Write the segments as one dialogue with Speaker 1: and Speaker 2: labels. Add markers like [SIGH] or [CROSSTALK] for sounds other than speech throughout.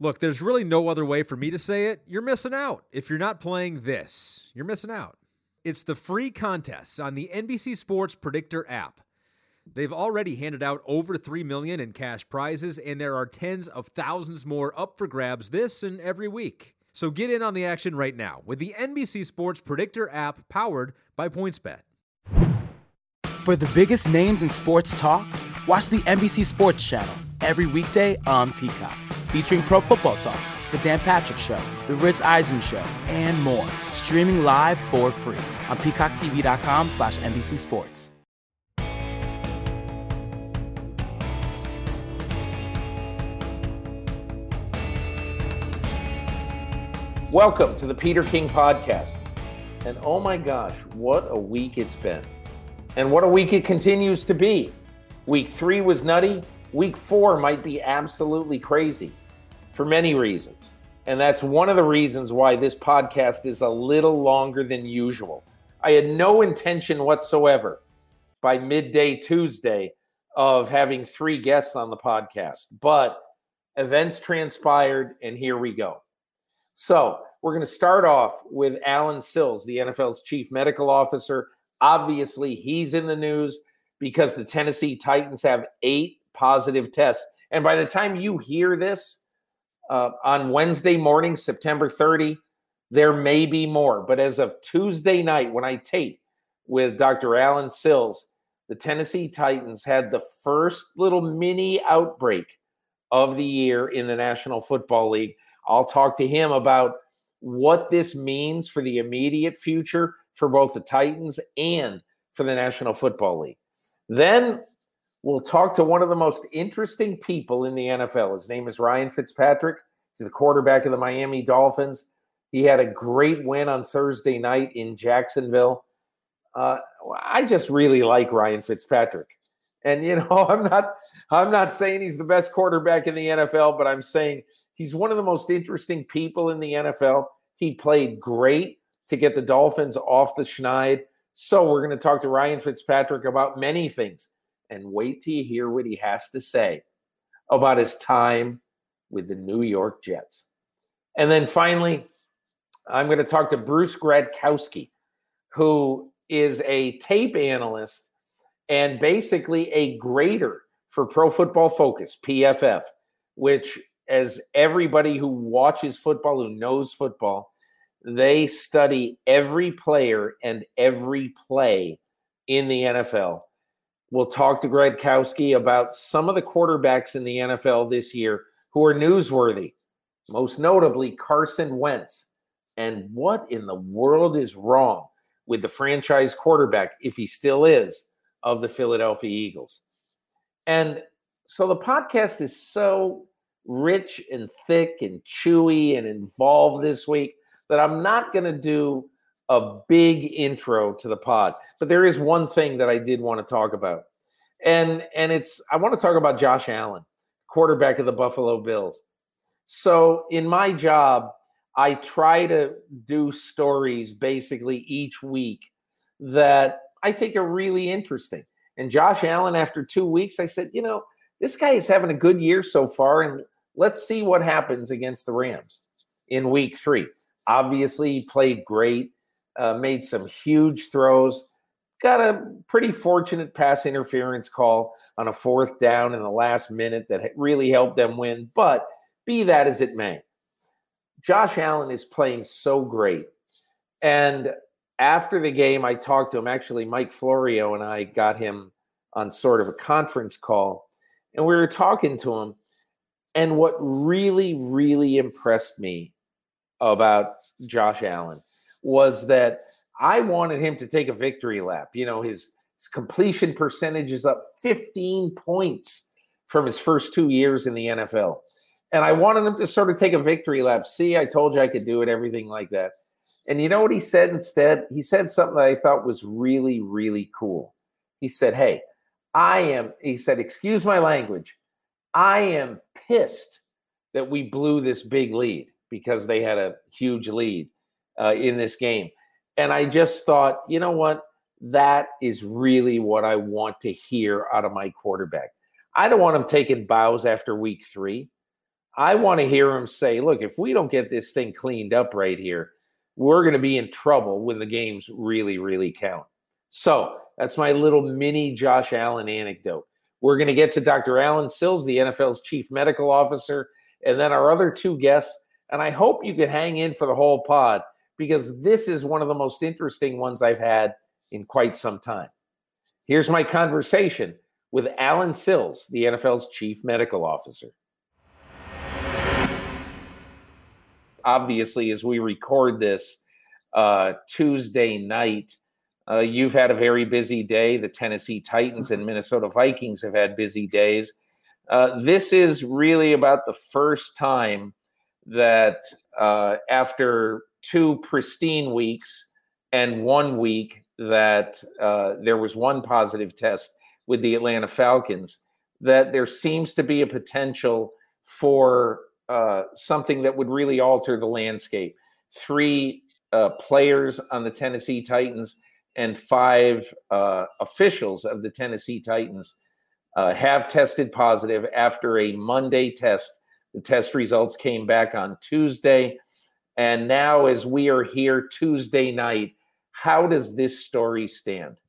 Speaker 1: Look, there's really no other way for me to say it. You're missing out. If you're not playing this, you're missing out. It's the free contests on the NBC Sports Predictor app. They've already handed out over 3 million in cash prizes and there are tens of thousands more up for grabs this and every week. So get in on the action right now with the NBC Sports Predictor app powered by PointsBet.
Speaker 2: For the biggest names in sports talk, watch the NBC Sports Channel every weekday on Peacock, featuring Pro Football Talk, The Dan Patrick Show, The Rich Eisen Show, and more. Streaming live for free on peacocktv.com slash NBC Sports.
Speaker 3: Welcome to the Peter King Podcast. And oh my gosh, what a week it's been. And what a week it continues to be. Week three was nutty. Week four might be absolutely crazy for many reasons. And that's one of the reasons why this podcast is a little longer than usual. I had no intention whatsoever by midday Tuesday of having three guests on the podcast, but events transpired, and here we go. So we're going to start off with Allen Sills, the NFL's chief medical officer. Obviously, he's in the news because the Tennessee Titans have eight positive tests. And by the time you hear this uh, on Wednesday morning, September 30, there may be more. But as of Tuesday night, when I tape with Dr. Allen Sills, the Tennessee Titans had the first little mini outbreak of the year in the National Football League. I'll talk to him about what this means for the immediate future for both the Titans and for the National Football League. Then we'll talk to one of the most interesting people in the NFL. His name is Ryan Fitzpatrick. He's the quarterback of the Miami Dolphins. He had a great win on Thursday night in Jacksonville. Uh, I just really like Ryan Fitzpatrick. And you know, [LAUGHS] I'm not I'm not saying he's the best quarterback in the NFL, but I'm saying he's one of the most interesting people in the NFL. He played great to get the Dolphins off the schneid. So we're going to talk to Ryan Fitzpatrick about many things. And wait till you hear what he has to say about his time with the New York Jets. And then finally, I'm going to talk to Bruce Gradkowski, who is a tape analyst and basically a grader for Pro Football Focus, PFF, which, as everybody who watches football, who knows football, they study every player and every play in the NFL. We'll talk to Gradkowski about some of the quarterbacks in the NFL this year who are newsworthy, most notably Carson Wentz. And what in the world is wrong with the franchise quarterback, if he still is, of the Philadelphia Eagles? And so the podcast is so rich and thick and chewy and involved this week that I'm not going to do a big intro to the pod. But there is one thing that I did want to talk about. And and it's I want to talk about Josh Allen, quarterback of the Buffalo Bills. So in my job, I try to do stories basically each week that I think are really interesting. And Josh Allen, after two weeks, I said, you know, this guy is having a good year so far, and let's see what happens against the Rams in week three. Obviously, he played great, uh, made some huge throws, got a pretty fortunate pass interference call on a fourth down in the last minute that really helped them win. But be that as it may, Josh Allen is playing so great. And after the game, I talked to him. Actually, Mike Florio and I got him on sort of a conference call, and we were talking to him. And what really, really impressed me about Josh Allen was that I wanted him to take a victory lap. You know, his, his completion percentage is up 15 points from his first two years in the NFL. And I wanted him to sort of take a victory lap. See, I told you I could do it, everything like that. And you know what he said instead? He said something that I thought was really, really cool. He said, Hey, I am, he said, excuse my language, I am pissed that we blew this big lead because they had a huge lead uh, in this game. And I just thought, you know what? That is really what I want to hear out of my quarterback. I don't want him taking bows after week three. I want to hear him say, look, if we don't get this thing cleaned up right here, we're going to be in trouble when the games really, really count. So that's my little mini Josh Allen anecdote. We're going to get to Dr. Allen Sills, the NFL's chief medical officer, and then our other two guests. And I hope you can hang in for the whole pod because this is one of the most interesting ones I've had in quite some time. Here's my conversation with Allen Sills, the NFL's chief medical officer. Obviously, as we record this uh, Tuesday night, uh, you've had a very busy day. The Tennessee Titans and Minnesota Vikings have had busy days. Uh, this is really about the first time that uh, after two pristine weeks and one week that uh, there was one positive test with the Atlanta Falcons, that there seems to be a potential for uh, something that would really alter the landscape. Three uh, players on the Tennessee Titans and five uh, officials of the Tennessee Titans uh, have tested positive after a Monday test. The test results came back on Tuesday. And now, as we are here Tuesday night, how does this story stand?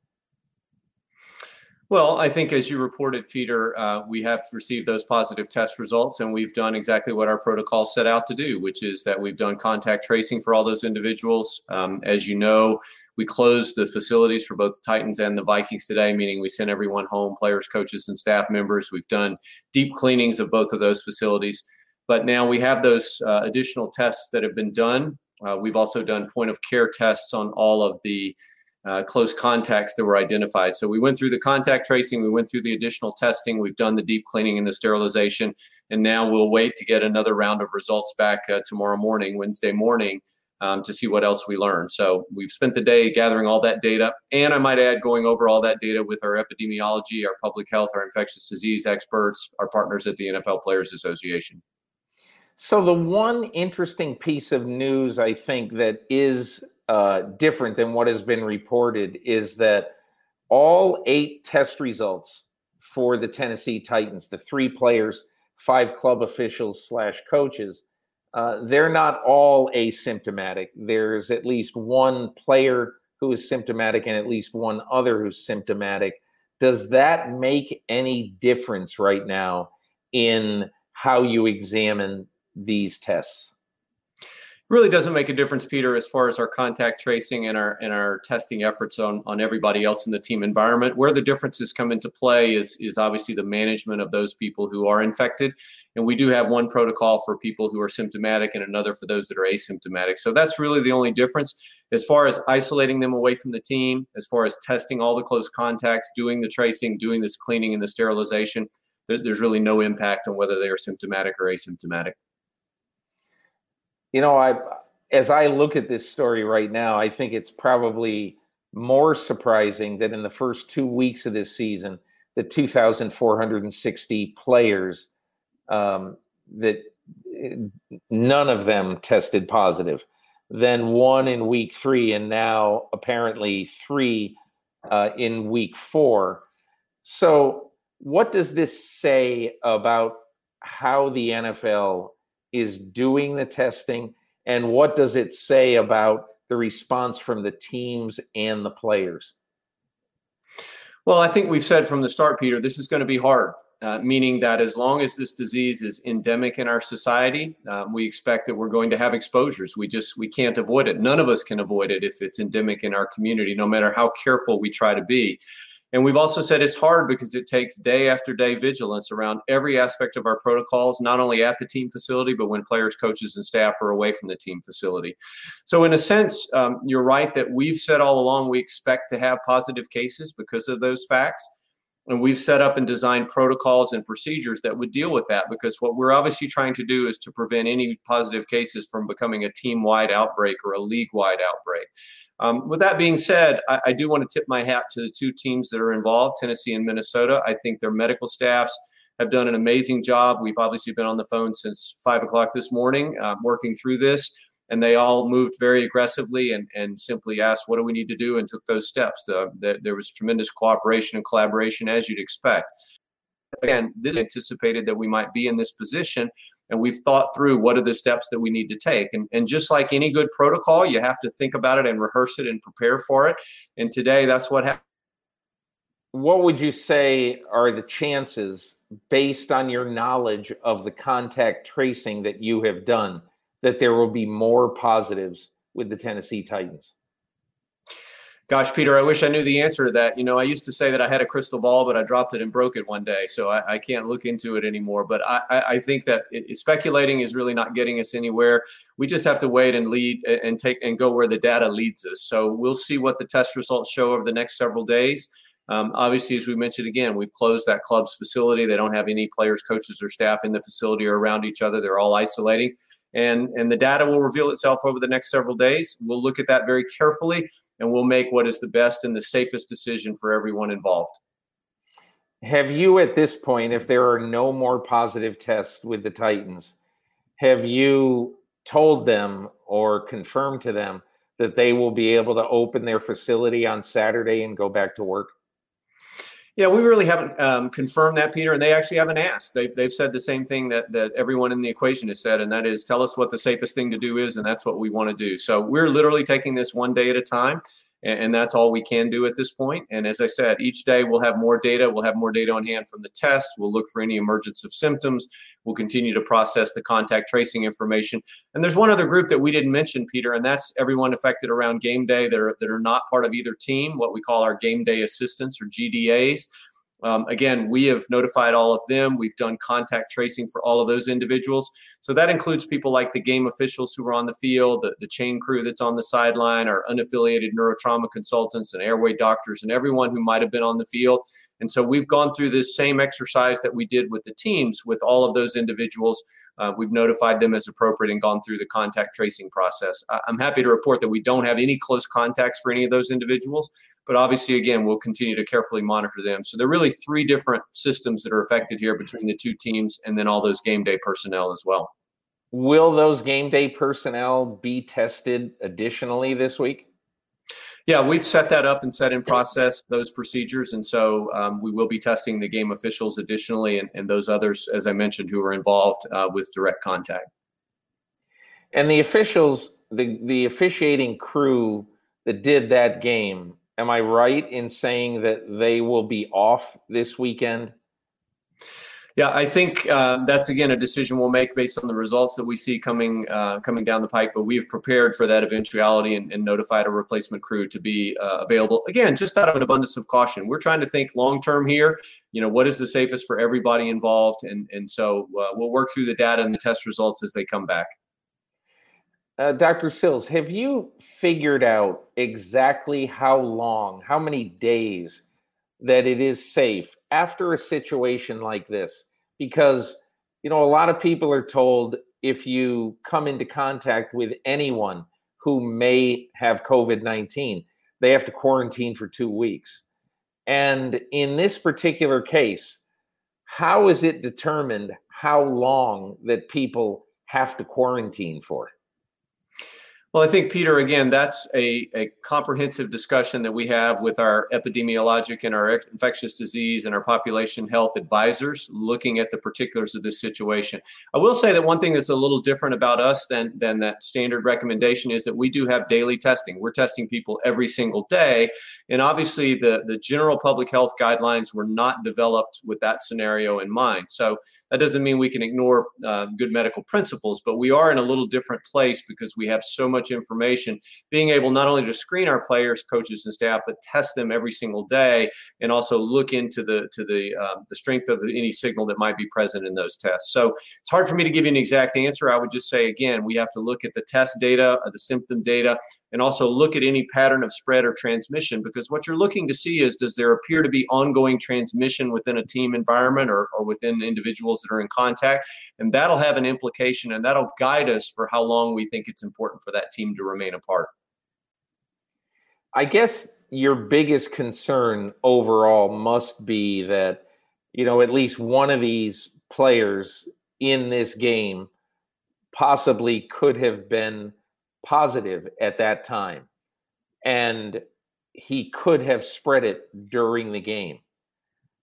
Speaker 4: Well, I think as you reported, Peter, uh, we have received those positive test results, and we've done exactly what our protocol set out to do, which is that we've done contact tracing for all those individuals. Um, as you know, we closed the facilities for both the Titans and the Vikings today, meaning we sent everyone home, players, coaches, and staff members. We've done deep cleanings of both of those facilities. But now we have those uh, additional tests that have been done. Uh, we've also done point of care tests on all of the uh, close contacts that were identified. So we went through the contact tracing, we went through the additional testing, we've done the deep cleaning and the sterilization, and now we'll wait to get another round of results back uh, tomorrow morning, Wednesday morning, um, to see what else we learn. So we've spent the day gathering all that data, and I might add, going over all that data with our epidemiology, our public health, our infectious disease experts, our partners at the NFL Players Association.
Speaker 3: So the one interesting piece of news I think that is uh, different than what has been reported is that all eight test results for the Tennessee Titans, the three players, five club officials slash coaches, uh, they're not all asymptomatic. There's at least one player who is symptomatic and at least one other who's symptomatic. Does that make any difference right now in how you examine these tests?
Speaker 4: really doesn't make a difference, Peter, as far as our contact tracing and our and our testing efforts on on everybody else in the team environment. Where the differences come into play is is obviously the management of those people who are infected, and we do have one protocol for people who are symptomatic and another for those that are asymptomatic. So that's really the only difference as far as isolating them away from the team, as far as testing all the close contacts, doing the tracing, doing this cleaning and the sterilization. There's really no impact on whether they are symptomatic or asymptomatic
Speaker 3: you know, I as I look at this story right now, I think it's probably more surprising that in the first two weeks of this season, the 2,460 players um, that none of them tested positive. Then one in week three, and now apparently three uh, in week four. So, what does this say about how the NFL is doing the testing and what does it say about the response from the teams and the players?
Speaker 4: Well, I think we've said from the start, Peter, this is going to be hard. Uh, meaning that as long as this disease is endemic in our society, um, we expect that we're going to have exposures. We just we can't avoid it. None of us can avoid it if it's endemic in our community, no matter how careful we try to be. And we've also said it's hard because it takes day after day vigilance around every aspect of our protocols, not only at the team facility, but when players, coaches, and staff are away from the team facility. So, in a sense, um, you're right that we've said all along we expect to have positive cases because of those facts. And we've set up and designed protocols and procedures that would deal with that because what we're obviously trying to do is to prevent any positive cases from becoming a team wide outbreak or a league wide outbreak. Um, with that being said, I, I, do want to tip my hat to the two teams that are involved, Tennessee and Minnesota. I think their medical staffs have done an amazing job. We've obviously been on the phone since five o'clock this morning, uh, working through this, and they all moved very aggressively and, and simply asked, "What do we need to do?" and took those steps. There, there was tremendous cooperation and collaboration, as you'd expect. Again, this anticipated that we might be in this position and we've thought through what are the steps that we need to take. And, and just like any good protocol, you have to think about it and rehearse it and prepare for it. And today, that's what happened.
Speaker 3: What would you say are the chances, based on your knowledge of the contact tracing that you have done, that there will be more positives with the Tennessee Titans?
Speaker 4: Gosh, Peter, I wish I knew the answer to that. You know, I used to say that I had a crystal ball, but I dropped it and broke it one day, so I, I can't look into it anymore. But I, I think that it, speculating is really not getting us anywhere. We just have to wait and lead and take and go where the data leads us. So we'll see what the test results show over the next several days. Um, obviously, as we mentioned again, we've closed that club's facility. They don't have any players, coaches, or staff in the facility or around each other. They're all isolating, and and the data will reveal itself over the next several days. We'll look at that very carefully and we'll make what is the best and the safest decision for everyone involved.
Speaker 3: Have you, at this point, if there are no more positive tests with the Titans, have you told them or confirmed to them that they will be able to open their facility on Saturday and go back to work?
Speaker 4: Yeah, we really haven't um, confirmed that, Peter, and they actually haven't asked. They, they've said the same thing that that everyone in the equation has said, and that is, tell us what the safest thing to do is, and that's what we want to do. So we're literally taking this one day at a time and, and that's all we can do at this point. And as I said, each day we'll have more data. We'll have more data on hand from the test. We'll look for any emergence of symptoms. We'll continue to process the contact tracing information. And there's one other group that we didn't mention, Peter, and that's everyone affected around game day that are, that are not part of either team, what we call our game day assistants or GDAs. Um, again, we have notified all of them. We've done contact tracing for all of those individuals. So that includes people like the game officials who are on the field, the, the chain crew that's on the sideline, our unaffiliated neurotrauma consultants and airway doctors, and everyone who might have been on the field. And so we've gone through this same exercise that we did with the teams with all of those individuals. Uh, we've notified them as appropriate and gone through the contact tracing process. I- I'm happy to report that we don't have any close contacts for any of those individuals, but obviously, again, we'll continue to carefully monitor them. So there are really three different systems that are affected here between the two teams and then all those game day personnel as well.
Speaker 3: Will those game day personnel be tested additionally this week?
Speaker 4: Yeah, we've set that up and set in process those procedures. And so um, we will be testing the game officials additionally and, and those others, as I mentioned, who are involved uh, with direct contact.
Speaker 3: And the officials, the, the officiating crew that did that game, am I right in saying that they will be off this weekend?
Speaker 4: Yeah, I think uh, that's again a decision we'll make based on the results that we see coming uh, coming down the pike. But we've prepared for that eventuality and, and notified a replacement crew to be uh, available. Again, just out of an abundance of caution, we're trying to think long term here. You know, what is the safest for everybody involved, and and so uh, we'll work through the data and the test results as they come back.
Speaker 3: Uh, Dr. Sills, have you figured out exactly how long, how many days that it is safe after a situation like this because you know a lot of people are told if you come into contact with anyone who may have covid-19 they have to quarantine for 2 weeks and in this particular case how is it determined how long that people have to quarantine for
Speaker 4: well, I think, Peter, again, that's a, a comprehensive discussion that we have with our epidemiologic and our infectious disease and our population health advisors looking at the particulars of this situation. I will say that one thing that's a little different about us than, than that standard recommendation is that we do have daily testing. We're testing people every single day. And obviously, the, the general public health guidelines were not developed with that scenario in mind. So that doesn't mean we can ignore uh, good medical principles, but we are in a little different place because we have so much information. Being able not only to screen our players, coaches, and staff, but test them every single day, and also look into the to the uh, the strength of any signal that might be present in those tests. So it's hard for me to give you an exact answer. I would just say again, we have to look at the test data, uh, the symptom data, and also look at any pattern of spread or transmission because what you're looking to see is does there appear to be ongoing transmission within a team environment or, or within individuals that are in contact? And that'll have an implication and that'll guide us for how long we think it's important for that team to remain apart.
Speaker 3: I guess your biggest concern overall must be that you know at least one of these players in this game possibly could have been positive at that time. And he could have spread it during the game.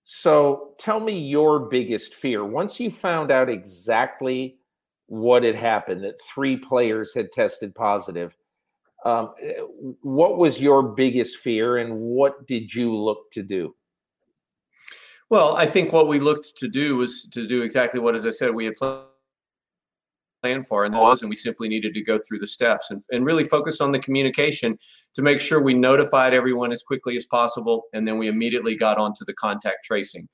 Speaker 3: So tell me your biggest fear. Once you found out exactly what had happened that three players had tested positive. Um, what was your biggest fear and what did you look to do?
Speaker 4: Well, I think what we looked to do was to do exactly what, as I said, we had planned for, and was, and we simply needed to go through the steps and, and really focus on the communication to make sure we notified everyone as quickly as possible, and then we immediately got onto the contact tracing.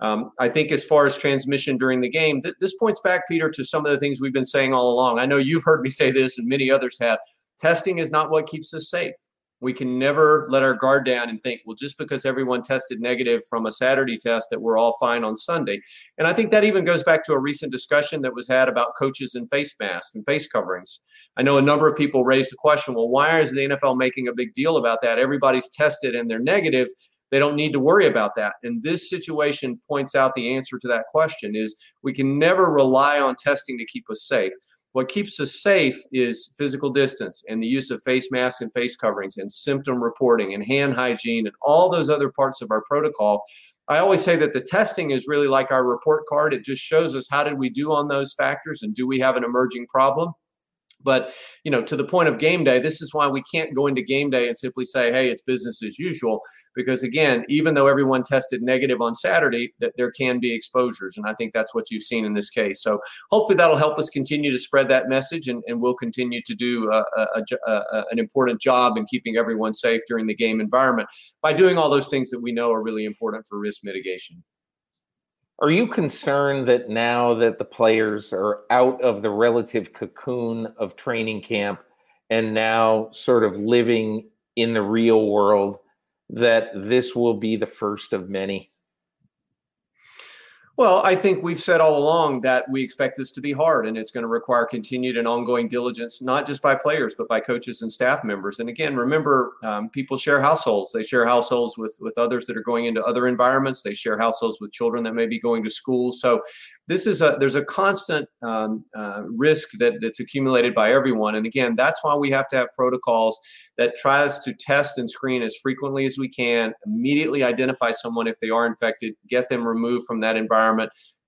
Speaker 4: Um, I think as far as transmission during the game, th- this points back, Peter, to some of the things we've been saying all along. I know you've heard me [LAUGHS] say this, and many others have. Testing is not what keeps us safe. We can never let our guard down and think, well, just because everyone tested negative from a Saturday test, that we're all fine on Sunday. And I think that even goes back to a recent discussion that was had about coaches and face masks and face coverings. I know a number of people raised the question, well, why is the NFL making a big deal about that? Everybody's tested and they're negative they don't need to worry about that and this situation points out the answer to that question is we can never rely on testing to keep us safe what keeps us safe is physical distance and the use of face masks and face coverings and symptom reporting and hand hygiene and all those other parts of our protocol. I always say that the testing is really like our report card. It just shows us how did we do on those factors and do we have an emerging problem but you know, to the point of game day, this is why we can't go into game day and simply say, "Hey, it's business as usual." Because again, even though everyone tested negative on Saturday, that there can be exposures, and I think that's what you've seen in this case. So hopefully that'll help us continue to spread that message, and, and we'll continue to do uh, uh, a, a, a, uh, an important job in keeping everyone safe during the game environment by doing all those things that we know are really important for risk mitigation.
Speaker 3: Are you concerned that now that the players are out of the relative cocoon of training camp and now sort of living in the real world, that this will be the first of many?
Speaker 4: Well, I think we've said all along that we expect this to be hard and it's going to require continued and ongoing diligence, not just by players, but by coaches and staff members. And again, remember, um, people share households. They share households with, with others that are going into other environments. They share households with children that may be going to school. So this is a there's a constant um, uh, risk that that's accumulated by everyone and again that's why we have to have protocols that tries to test and screen as frequently as we can immediately identify someone if they are infected get them removed from that environment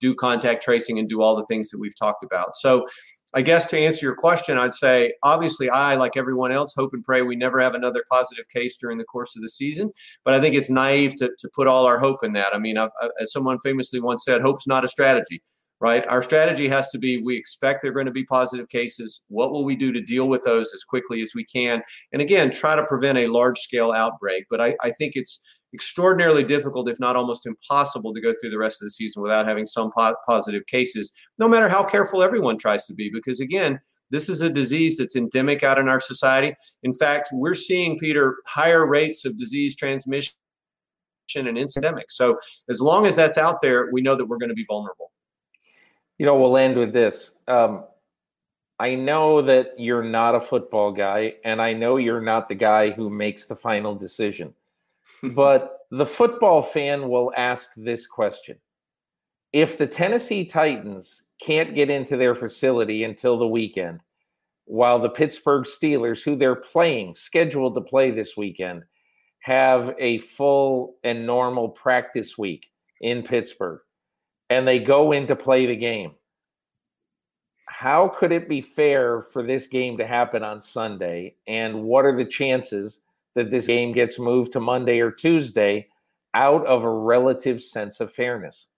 Speaker 4: do contact tracing and do all the things that we've talked about so I guess to answer your question, I'd say obviously I, like everyone else, hope and pray we never have another positive case during the course of the season. But I think it's naive to, to put all our hope in that. I mean, I've, uh, as someone famously once said, hope's not a strategy, right? Our strategy has to be we expect there are going to be positive cases. What will we do to deal with those as quickly as we can? And again, try to prevent a large scale outbreak. But I, I think it's extraordinarily difficult, if not almost impossible, to go through the rest of the season without having some po- positive cases, no matter how careful everyone tries to be. Because again, this is a disease that's endemic out in our society. In fact, we're seeing, Peter, higher rates of disease transmission and endemic. So as long as that's out there, we know that we're going to be vulnerable.
Speaker 3: You know, we'll end with this. Um, I know that you're not a football guy, and I know you're not the guy who makes the final decision. But the football fan will ask this question If the Tennessee Titans can't get into their facility until the weekend, while the Pittsburgh Steelers, who they're playing, scheduled to play this weekend, have a full and normal practice week in Pittsburgh, and they go in to play the game. How could it be fair for this game to happen on Sunday? And what are the chances that this game gets moved to Monday or Tuesday out of a relative sense of fairness?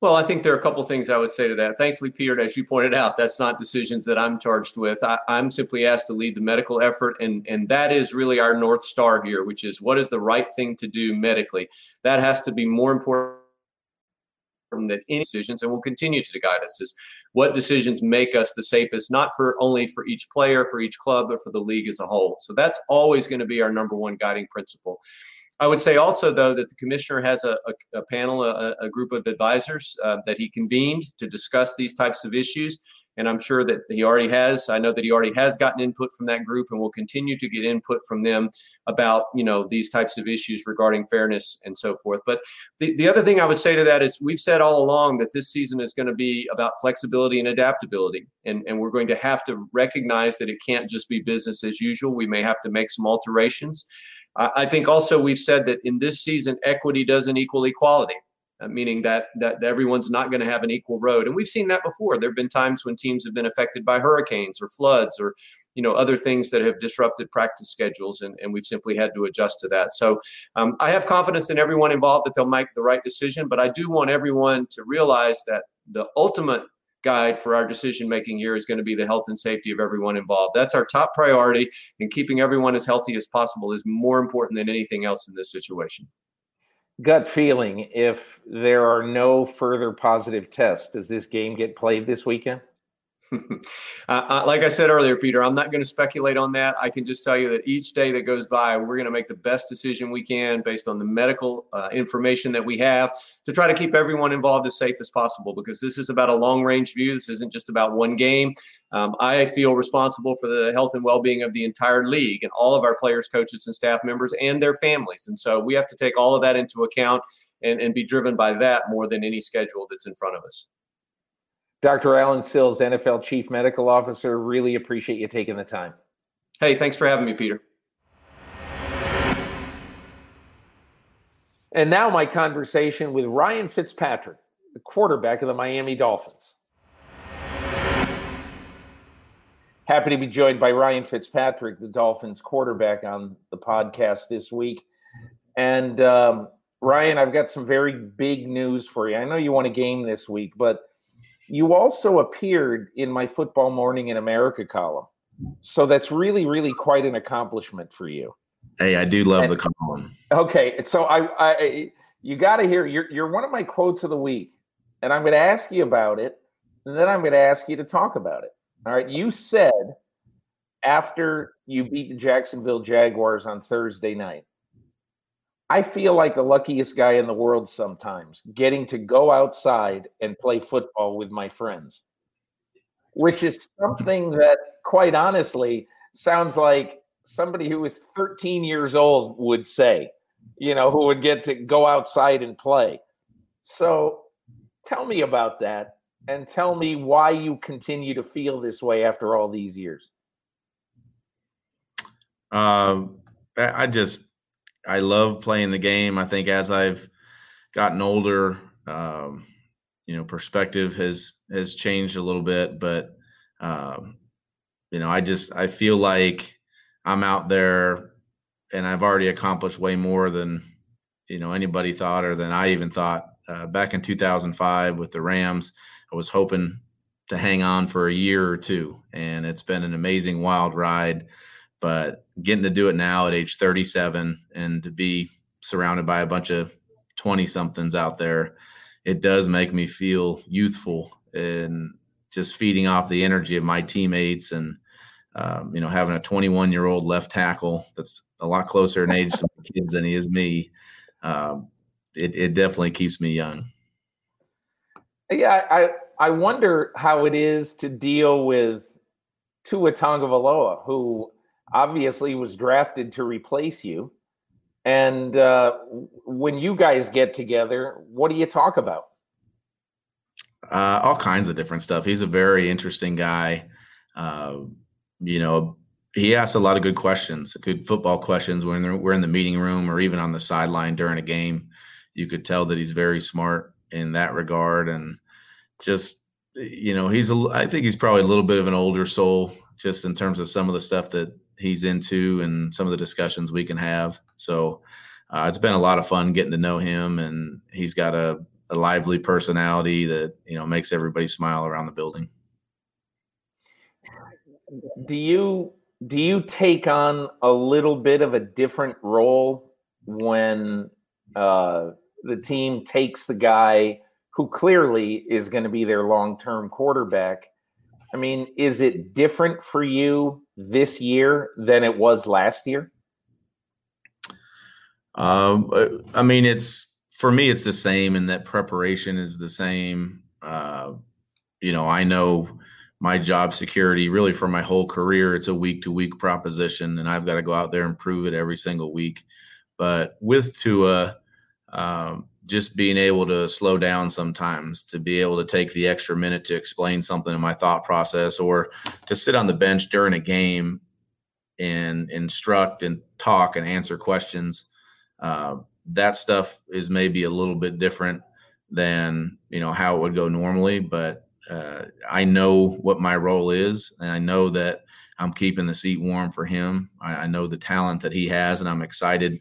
Speaker 4: Well, I think there are a couple things I would say to that. Thankfully, Peter, as you pointed out, that's not decisions that I'm charged with. I, am simply asked to lead the medical effort, and, and that is really our North Star here, which is what is the right thing to do medically. That has to be more important than any decisions and will continue to guide us is what decisions make us the safest not for only for each player for each club but for the league as a whole. So that's always going to be our number one guiding principle. I would say also, though, that the commissioner has a, a, a panel, a, a, group of advisors uh, that he convened to discuss these types of issues and I'm sure that he already has. I know that he already has gotten input from that group, and will continue to get input from them about you know these types of issues regarding fairness and so forth. But the, the other thing I would say to that is we've said all along that this season is going to be about flexibility and adaptability, and and we're going to have to recognize that it can't just be business as usual. We may have to make some alterations. I think also we've said that in this season, equity doesn't equal equality. Uh, meaning that, that everyone's not going to have an equal road. And we've seen that before. There have been times when teams have been affected by hurricanes or floods or you know other things that have disrupted practice schedules and, and we've simply had to adjust to that so um, i have confidence in everyone involved that they'll make the right decision but i do want everyone to realize that the ultimate guide for our decision making here is going to be the health and safety of everyone involved that's our top priority and keeping everyone as healthy as possible is more important than anything else in this situation
Speaker 3: gut feeling if there are no further positive tests does this game get played this weekend [LAUGHS]
Speaker 4: uh, like I said earlier, Peter, I'm not going to speculate on that. I can just tell you that each day that goes by, we're going to make the best decision we can based on the medical uh, information that we have to try to keep everyone involved as safe as possible because this is about a long range view. This isn't just about one game. Um, I feel responsible for the health and well being of the entire league and all of our players, coaches, and staff members and their families. And so we have to take all of that into account and, and be driven by that more than any schedule that's in front of us.
Speaker 3: Dr. Allen Sills, NFL Chief Medical Officer, really appreciate you taking the time.
Speaker 4: Hey, thanks for having me, Peter.
Speaker 3: And now my conversation with Ryan Fitzpatrick, the quarterback of the Miami Dolphins. Happy to be joined by Ryan Fitzpatrick, the Dolphins quarterback, on the podcast this week. And um, Ryan, I've got some very big news for you. I know you won a game this week, but you also appeared in my Football Morning in America column. So that's really, really quite an accomplishment for you.
Speaker 5: Hey, I do love and, the column.
Speaker 3: Okay, so I, I you got to hear you're you're one of my quotes of the week, and I'm going to ask you about it, and then I'm going to ask you to talk about it. All right, you said after you beat the Jacksonville Jaguars on Thursday night, I feel like the luckiest guy in the world sometimes getting to go outside and play football with my friends, which is something that, quite honestly, sounds like somebody who is 13 years old would say, you know, who would get to go outside and play. So tell me about that and tell me why you continue to feel this way after all these years.
Speaker 5: Um, I just I love playing the game. I think as I've gotten older, um, you know, perspective has has changed a little bit. But um, you know, I just I feel like I'm out there and I've already accomplished way more than you know anybody thought or than I even thought. Uh, back in 2005 with the Rams, I was hoping to hang on for a year or two, and it's been an amazing wild ride but getting to do it now at age 37 and to be surrounded by a bunch of 20 somethings out there, it does make me feel youthful and just feeding off the energy of my teammates and um, you know having a 21 year old left tackle that's a lot closer in age to my [LAUGHS] kids than he is me. Um, it, it definitely keeps me young.
Speaker 3: Yeah, I I wonder how it is to deal with Tua Tagovailoa, who obviously was drafted to replace you. And uh, when you guys get together, what do you talk about?
Speaker 5: Uh, all kinds of different stuff. He's a very interesting guy. Uh, you know, he asks a lot of good questions, good football questions when we're in the meeting room or even on the sideline during a game. You could tell that he's very smart in that regard, and just you know, he's a. I think he's probably a little bit of an older soul, just in terms of some of the stuff that he's into and some of the discussions we can have. So uh, it's been a lot of fun getting to know him, and he's got a, a lively personality that you know makes everybody smile around the building.
Speaker 3: Do you do you take on a little bit of a different role when uh, the team takes the guy who clearly is going to be their long term quarterback? I mean, is it different for you this year than it was last year?
Speaker 5: Um, uh, I mean, it's for me, it's the same, and that preparation is the same. Uh, you know, I know my job security really for my whole career. It's a week to week proposition, and I've got to go out there and prove it every single week. But with Tua, um, just being able to slow down sometimes to be able to take the extra minute to explain something in my thought process or to sit on the bench during a game and instruct and talk and answer questions uh, that stuff is maybe a little bit different than you know how it would go normally. But uh, I know what my role is, and I know that I'm keeping the seat warm for him. I, I know the talent that he has, and I'm excited.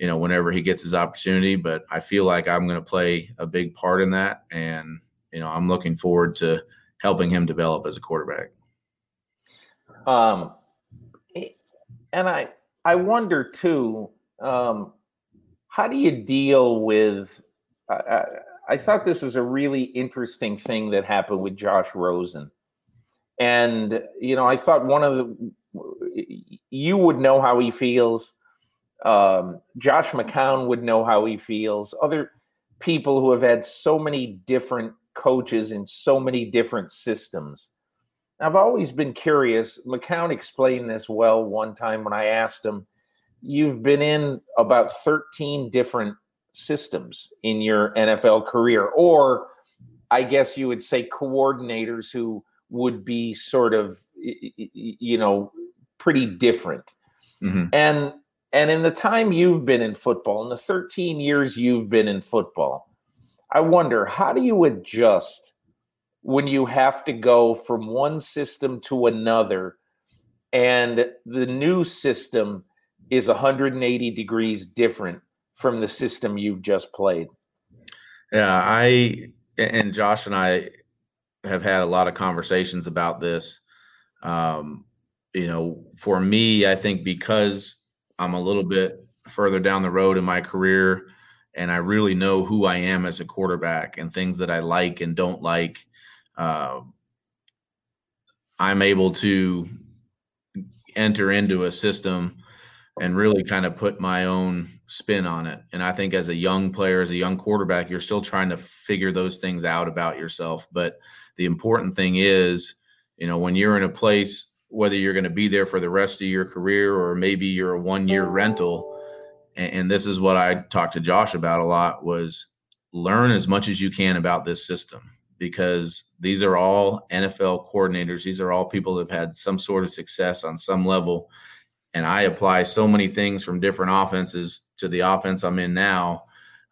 Speaker 5: You know, whenever he gets his opportunity, but I feel like I'm going to play a big part in that, and you know, I'm looking forward to helping him develop as a quarterback.
Speaker 3: Um, and I I wonder too, um, how do you deal with? I, I thought this was a really interesting thing that happened with Josh Rosen. And, you know, I thought one of the, you would know how he feels. Um, Josh McCown would know how he feels. Other people who have had so many different coaches in so many different systems. I've always been curious. McCown explained this well one time when I asked him, You've been in about 13 different systems in your NFL career, or I guess you would say coordinators who would be sort of, you know, pretty different. Mm-hmm. And and in the time you've been in football, in the 13 years you've been in football, I wonder how do you adjust when you have to go from one system to another and the new system is 180 degrees different from the system you've just played?
Speaker 5: Yeah, I and Josh and I have had a lot of conversations about this. Um, you know, for me, I think because I'm a little bit further down the road in my career and I really know who I am as a quarterback and things that I like and don't like, uh, I'm able to enter into a system and really kind of put my own spin on it. And I think as a young player, as a young quarterback, you're still trying to figure those things out about yourself. But the important thing is, you know, when you're in a place, whether you're going to be there for the rest of your career or maybe you're a one year rental, and, and this is what I talked to Josh about a lot was learn as much as you can about this system because these are all NFL coordinators. These are all people that have had some sort of success on some level and I apply so many things from different offenses to the offense I'm in now.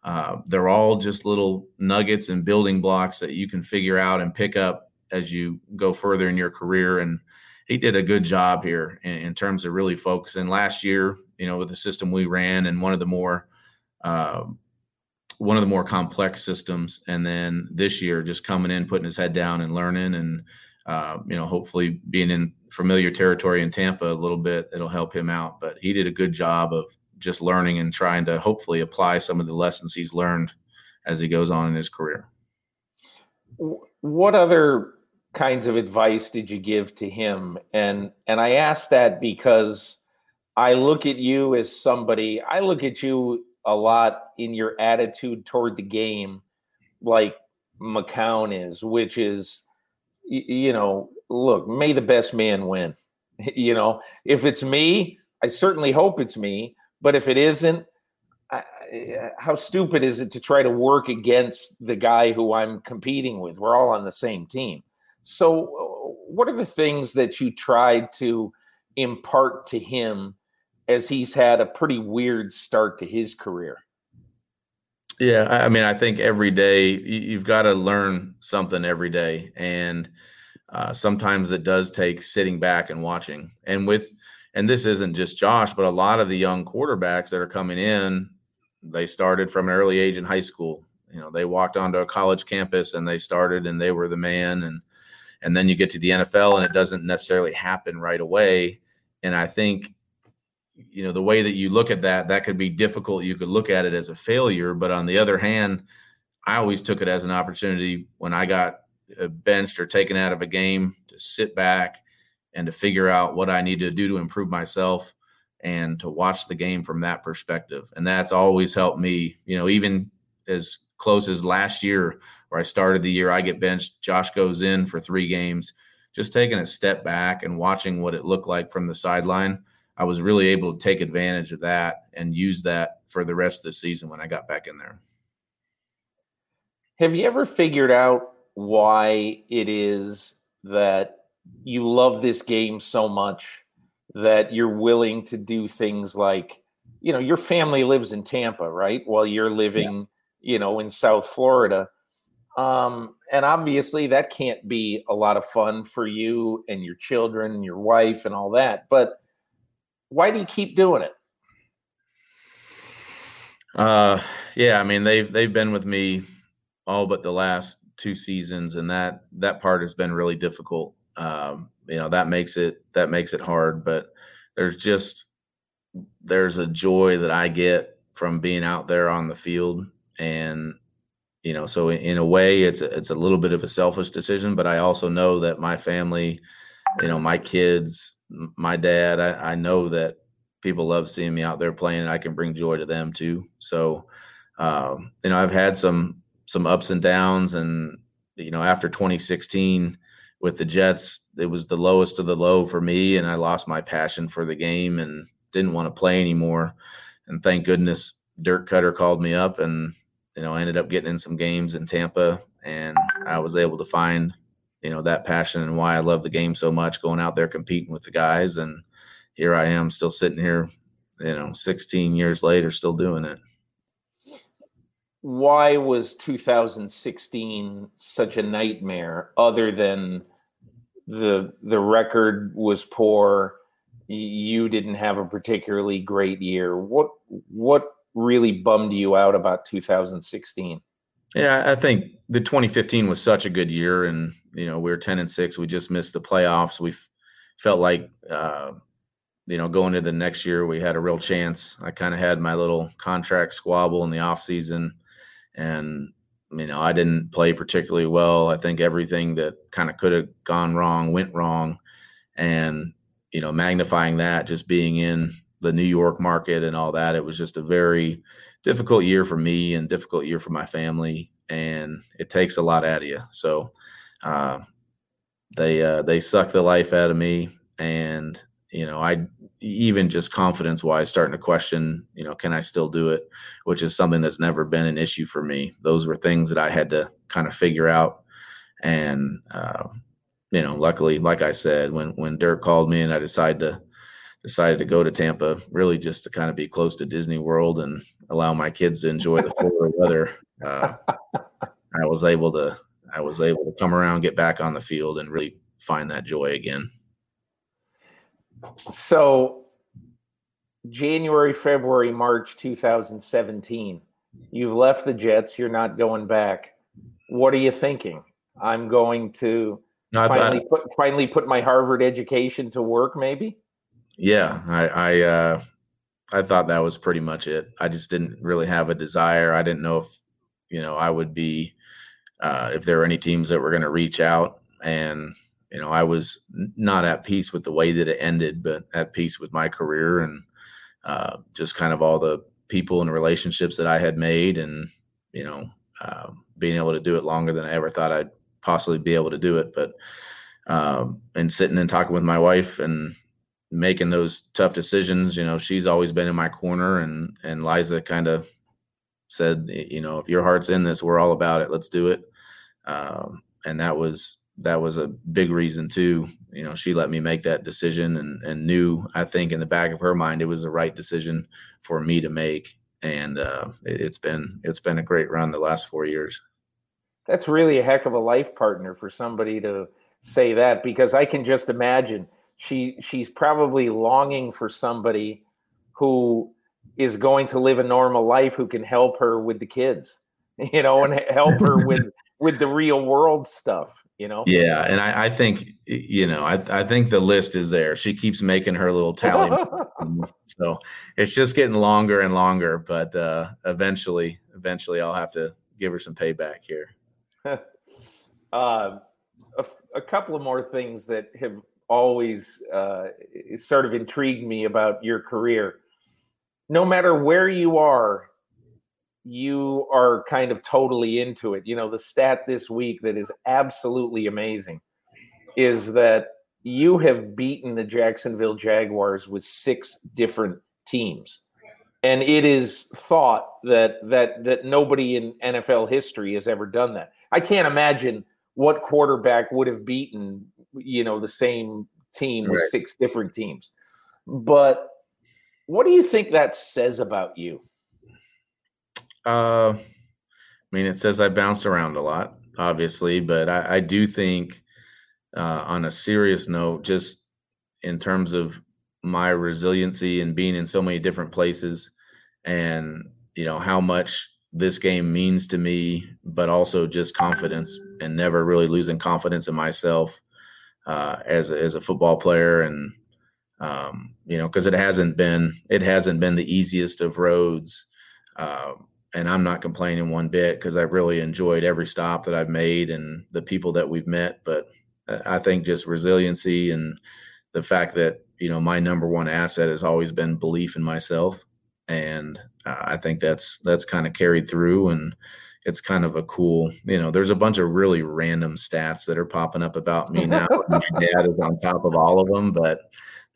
Speaker 5: Uh, they're all just little nuggets and building blocks that you can figure out and pick up as you go further in your career. And he did a good job here in, in terms of really focusing. Last year, you know, with the system we ran and one of the more uh, one of the more complex systems, and then this year just coming in, putting his head down and learning and uh, you know, hopefully being in familiar territory in Tampa a little bit, it'll help him out. But he did a good job of just learning and trying to hopefully apply some of the lessons he's learned as he goes on in his career.
Speaker 3: What other kinds of advice did you give to him? And and I ask that because I look at you as somebody, I look at you a lot in your attitude toward the game like McCown is, which is you know, look, may the best man win. [LAUGHS] you know, if it's me, I certainly hope it's me. But if it isn't, how stupid is it to try to work against the guy who I'm competing with? We're all on the same team. So, uh, what are the things that you tried to impart to him as he's had a pretty weird start to his career?
Speaker 5: Yeah, I mean, I think every day you've got to learn something every day, and uh, sometimes it does take sitting back and watching. And with, and this isn't just Josh, but a lot of the young quarterbacks that are coming in, they started from an early age in high school. You know, they walked onto a college campus and they started and they were the man, and and then you get to the NFL and it doesn't necessarily happen right away. And I think you know the way that you look at that that could be difficult you could look at it as a failure but on the other hand i always took it as an opportunity when i got uh, benched or taken out of a game to sit back and to figure out what i need to do to improve myself and to watch the game from that perspective and that's always helped me you know even as close as last year where i started the year i get benched josh goes in for three games just taking a step back and watching what it looked like from the sideline I was really able to take advantage of that and use that for the rest of the season when I got back in there.
Speaker 3: Have you ever figured out why it is that you love this game so much that you're willing to do things like, you know, your family lives in Tampa, right? While you're living you know, in South Florida. Um, and obviously that can't be a lot of fun for you and your children and your wife and all that. But why do you keep doing it?
Speaker 5: Uh, yeah, I mean they've they've been with me all but the last two seasons, and that that part has been really difficult. Um, you know that makes it that makes it hard, but there's just there's a joy that I get from being out there on the field, and you know, so in, in a way, it's a, it's a little bit of a selfish decision, but I also know that my family, you know, my kids, my dad, I, I know that people love seeing me out there playing and I can bring joy to them too. So, um, you know, I've had some, some ups and downs and, you know, after 2016 with the Jets, it was the lowest of the low for me. And I lost my passion for the game and didn't want to play anymore. And thank goodness Dirk Koetter called me up and, you know, I ended up getting in some games in Tampa and I was able to find, you know, that passion and why I love the game so much going out there competing with the guys. And, here I am still sitting here, you know, 16 years later, still doing it.
Speaker 3: Why was 2016 such a nightmare other than the the record was poor you didn't have a particularly great year what what really bummed you out about 2016
Speaker 5: yeah i think the 2015 was such a good year and you know we were 10 and 6 we just missed the playoffs we felt like uh, you know, going into the next year, we had a real chance. I kind of had my little contract squabble in the off season, and you know, I didn't play particularly well. I think everything that kind of could have gone wrong went wrong, and you know, magnifying that, just being in the New York market and all that, it was just a very difficult year for me and difficult year for my family, and it takes a lot out of you. So, uh, they uh, they sucked the life out of me, and you know, I even just confidence wise starting to question, you know, can I still do it? Which is something that's never been an issue for me. Those were things that I had to kind of figure out. And, uh, you know, luckily, like I said, when, when Dirk called me and I decided to, decided to go to Tampa, really just to kind of be close to Disney World and allow my kids to enjoy the Florida [LAUGHS] weather. Uh, I was able to, I was able to come around, get back on the field and really find that joy again.
Speaker 3: So, January, February, March 2017, you've left the Jets. You're not going back. What are you thinking? I'm going to no, finally put finally put my Harvard education to work. Maybe.
Speaker 5: Yeah, I I, uh, I thought that was pretty much it. I just didn't really have a desire. I didn't know if you know I would be uh, if there were any teams that were going to reach out and you know, I was not at peace with the way that it ended, but at peace with my career and uh, just kind of all the people and relationships that I had made, and you know, uh, being able to do it longer than I ever thought I'd possibly be able to do it. But um, and sitting and talking with my wife and making those tough decisions, you know, she's always been in my corner, and and Liza kind of said, you know, if your heart's in this, we're all about it. Let's do it. Um, and that was that was a big reason too. You know, she let me make that decision and and knew I think in the back of her mind it was the right decision for me to make. And uh, it, it's been it's been a great run the last four years.
Speaker 3: That's really a heck of a life partner for somebody to say that because I can just imagine she she's probably longing for somebody who is going to live a normal life who can help her with the kids, [LAUGHS] you know, and help her [LAUGHS] with with the real world stuff you know?
Speaker 5: Yeah and i, I think you know I, I think the list is there. She keeps making her little tally. [LAUGHS] So it's just getting longer and longer but uh eventually eventually i'll have to give her some payback here.
Speaker 3: Uh, a, a, couple of more things that have always uh, sort of intrigued me about your career no matter where you are you are kind of totally into it. You know, the stat this week that is absolutely amazing is that you have beaten the Jacksonville Jaguars with six different teams. And it is thought that that that nobody in NFL history has ever done that. I can't imagine what quarterback would have beaten, you know, the same team with right. six different teams. But what do you think that says about you?
Speaker 5: Uh, I mean, it says I bounce around a lot, obviously, but I, I do think, uh, on a serious note, just in terms of my resiliency and being in so many different places, and you know how much this game means to me, but also just confidence and never really losing confidence in myself uh, as a, as a football player, and um, you know because it hasn't been it hasn't been the easiest of roads. Uh, and I'm not complaining one bit because I've really enjoyed every stop that I've made and the people that we've met. But uh, I think just resiliency and the fact that you know my number one asset has always been belief in myself, and uh, I think that's that's kind of carried through and it's kind of a cool you know there's a bunch of really random stats that are popping up about me now [LAUGHS] my dad is on top of all of them but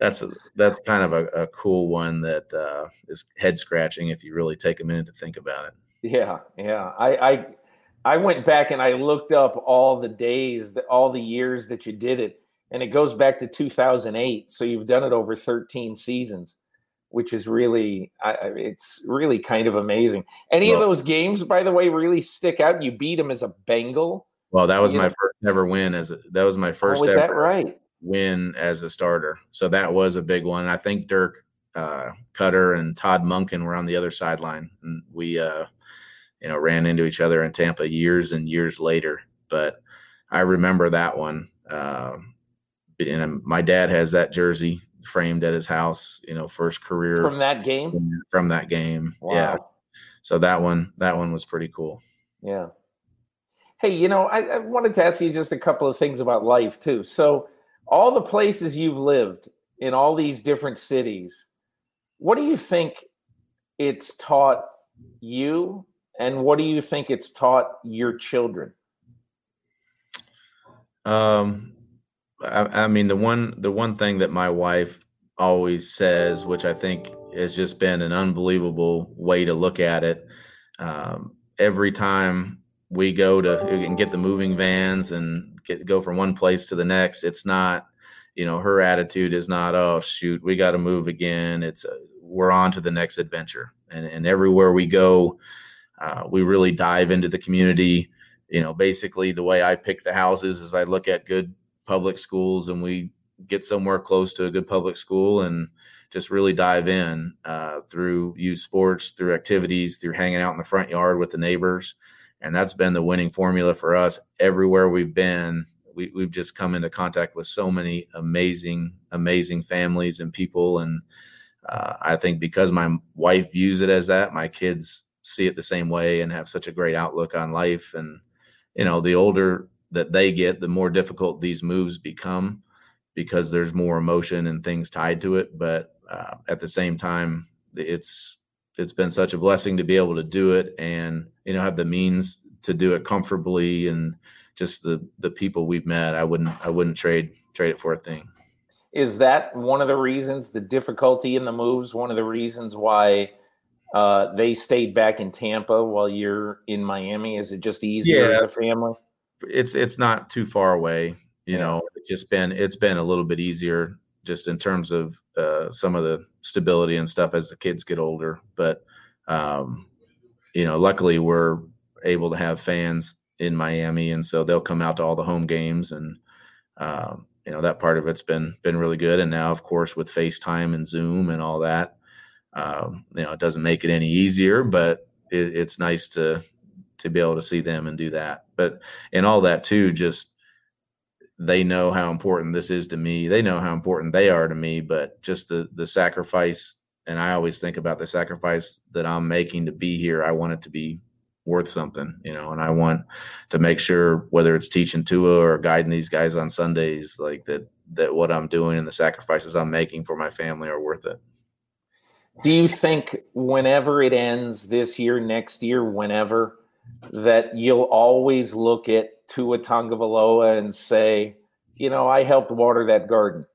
Speaker 5: that's a, that's kind of a, a cool one that uh, is head scratching if you really take a minute to think about it.
Speaker 3: Yeah, yeah. I, I I went back and I looked up all the days, that all the years that you did it, and it goes back to 2008. So you've done it over 13 seasons, which is really I, it's really kind of amazing. Any well, of those games, by the way, really stick out. You beat them as a Bengal.
Speaker 5: Well, that was my know? first ever win as a, that was my oh, first. Oh, was ever,
Speaker 3: that right?
Speaker 5: win as a starter. So that was a big one. I think Dirk uh, Koetter and Todd Monken were on the other sideline, and we, uh, you know, ran into each other in Tampa years and years later. But I remember that one. Uh, and my dad has that jersey framed at his house. You know, first career
Speaker 3: from that game.
Speaker 5: From that game, wow. yeah. So that one, that one was pretty cool.
Speaker 3: Yeah. Hey, you know, I, I wanted to ask you just a couple of things about life too. So all the places you've lived in all these different cities, what do you think it's taught you and what do you think it's taught your children?
Speaker 5: Um, I, I, mean, the one the one thing that my wife always says, which I think has just been an unbelievable way to look at it. Um, every time we go to and get the moving vans and get go from one place to the next. It's not, you know, her attitude is not, oh shoot, we got to move again. It's uh, we're on to the next adventure, and and everywhere we go, uh, we really dive into the community. You know, basically the way I pick the houses is I look at good public schools and we get somewhere close to a good public school and just really dive in uh, through youth sports, through activities, through hanging out in the front yard with the neighbors. And that's been the winning formula for us everywhere we've been. We, we've just come into contact with so many amazing amazing families and people. And uh, i think because my wife views it as that my kids see it the same way and have such a great outlook on life. And you know the older that they get the more difficult these moves become because there's more emotion and things tied to it. But uh, at the same time it's it's been such a blessing to be able to do it and you know have the means to do it comfortably and just the the people we've met i wouldn't i wouldn't trade trade it for a thing.
Speaker 3: Is that one of the reasons the difficulty in the moves one of the reasons why uh, they stayed back in tampa while you're in miami? Is it just easier yeah. as a family
Speaker 5: it's it's not too far away you yeah. know it's just been it's been a little bit easier just in terms of uh, some of the stability and stuff as the kids get older. But um, you know, luckily we're able to have fans in Miami, and so they'll come out to all the home games, and um, you know that part of it's been been really good. And now, of course, with FaceTime and Zoom and all that, um, you know, it doesn't make it any easier, but it, it's nice to to be able to see them and do that. But in all that too, just they know how important this is to me. They know how important they are to me, but just the the sacrifice and I always think about the sacrifice that I'm making to be here. I want it to be worth something, you know, and I want to make sure whether it's teaching Tua or guiding these guys on Sundays, like that that what I'm doing and the sacrifices I'm making for my family are worth it.
Speaker 3: Do you think whenever it ends this year, next year, whenever, that you'll always look at Tua Tagovailoa and say, you know, I helped water that garden.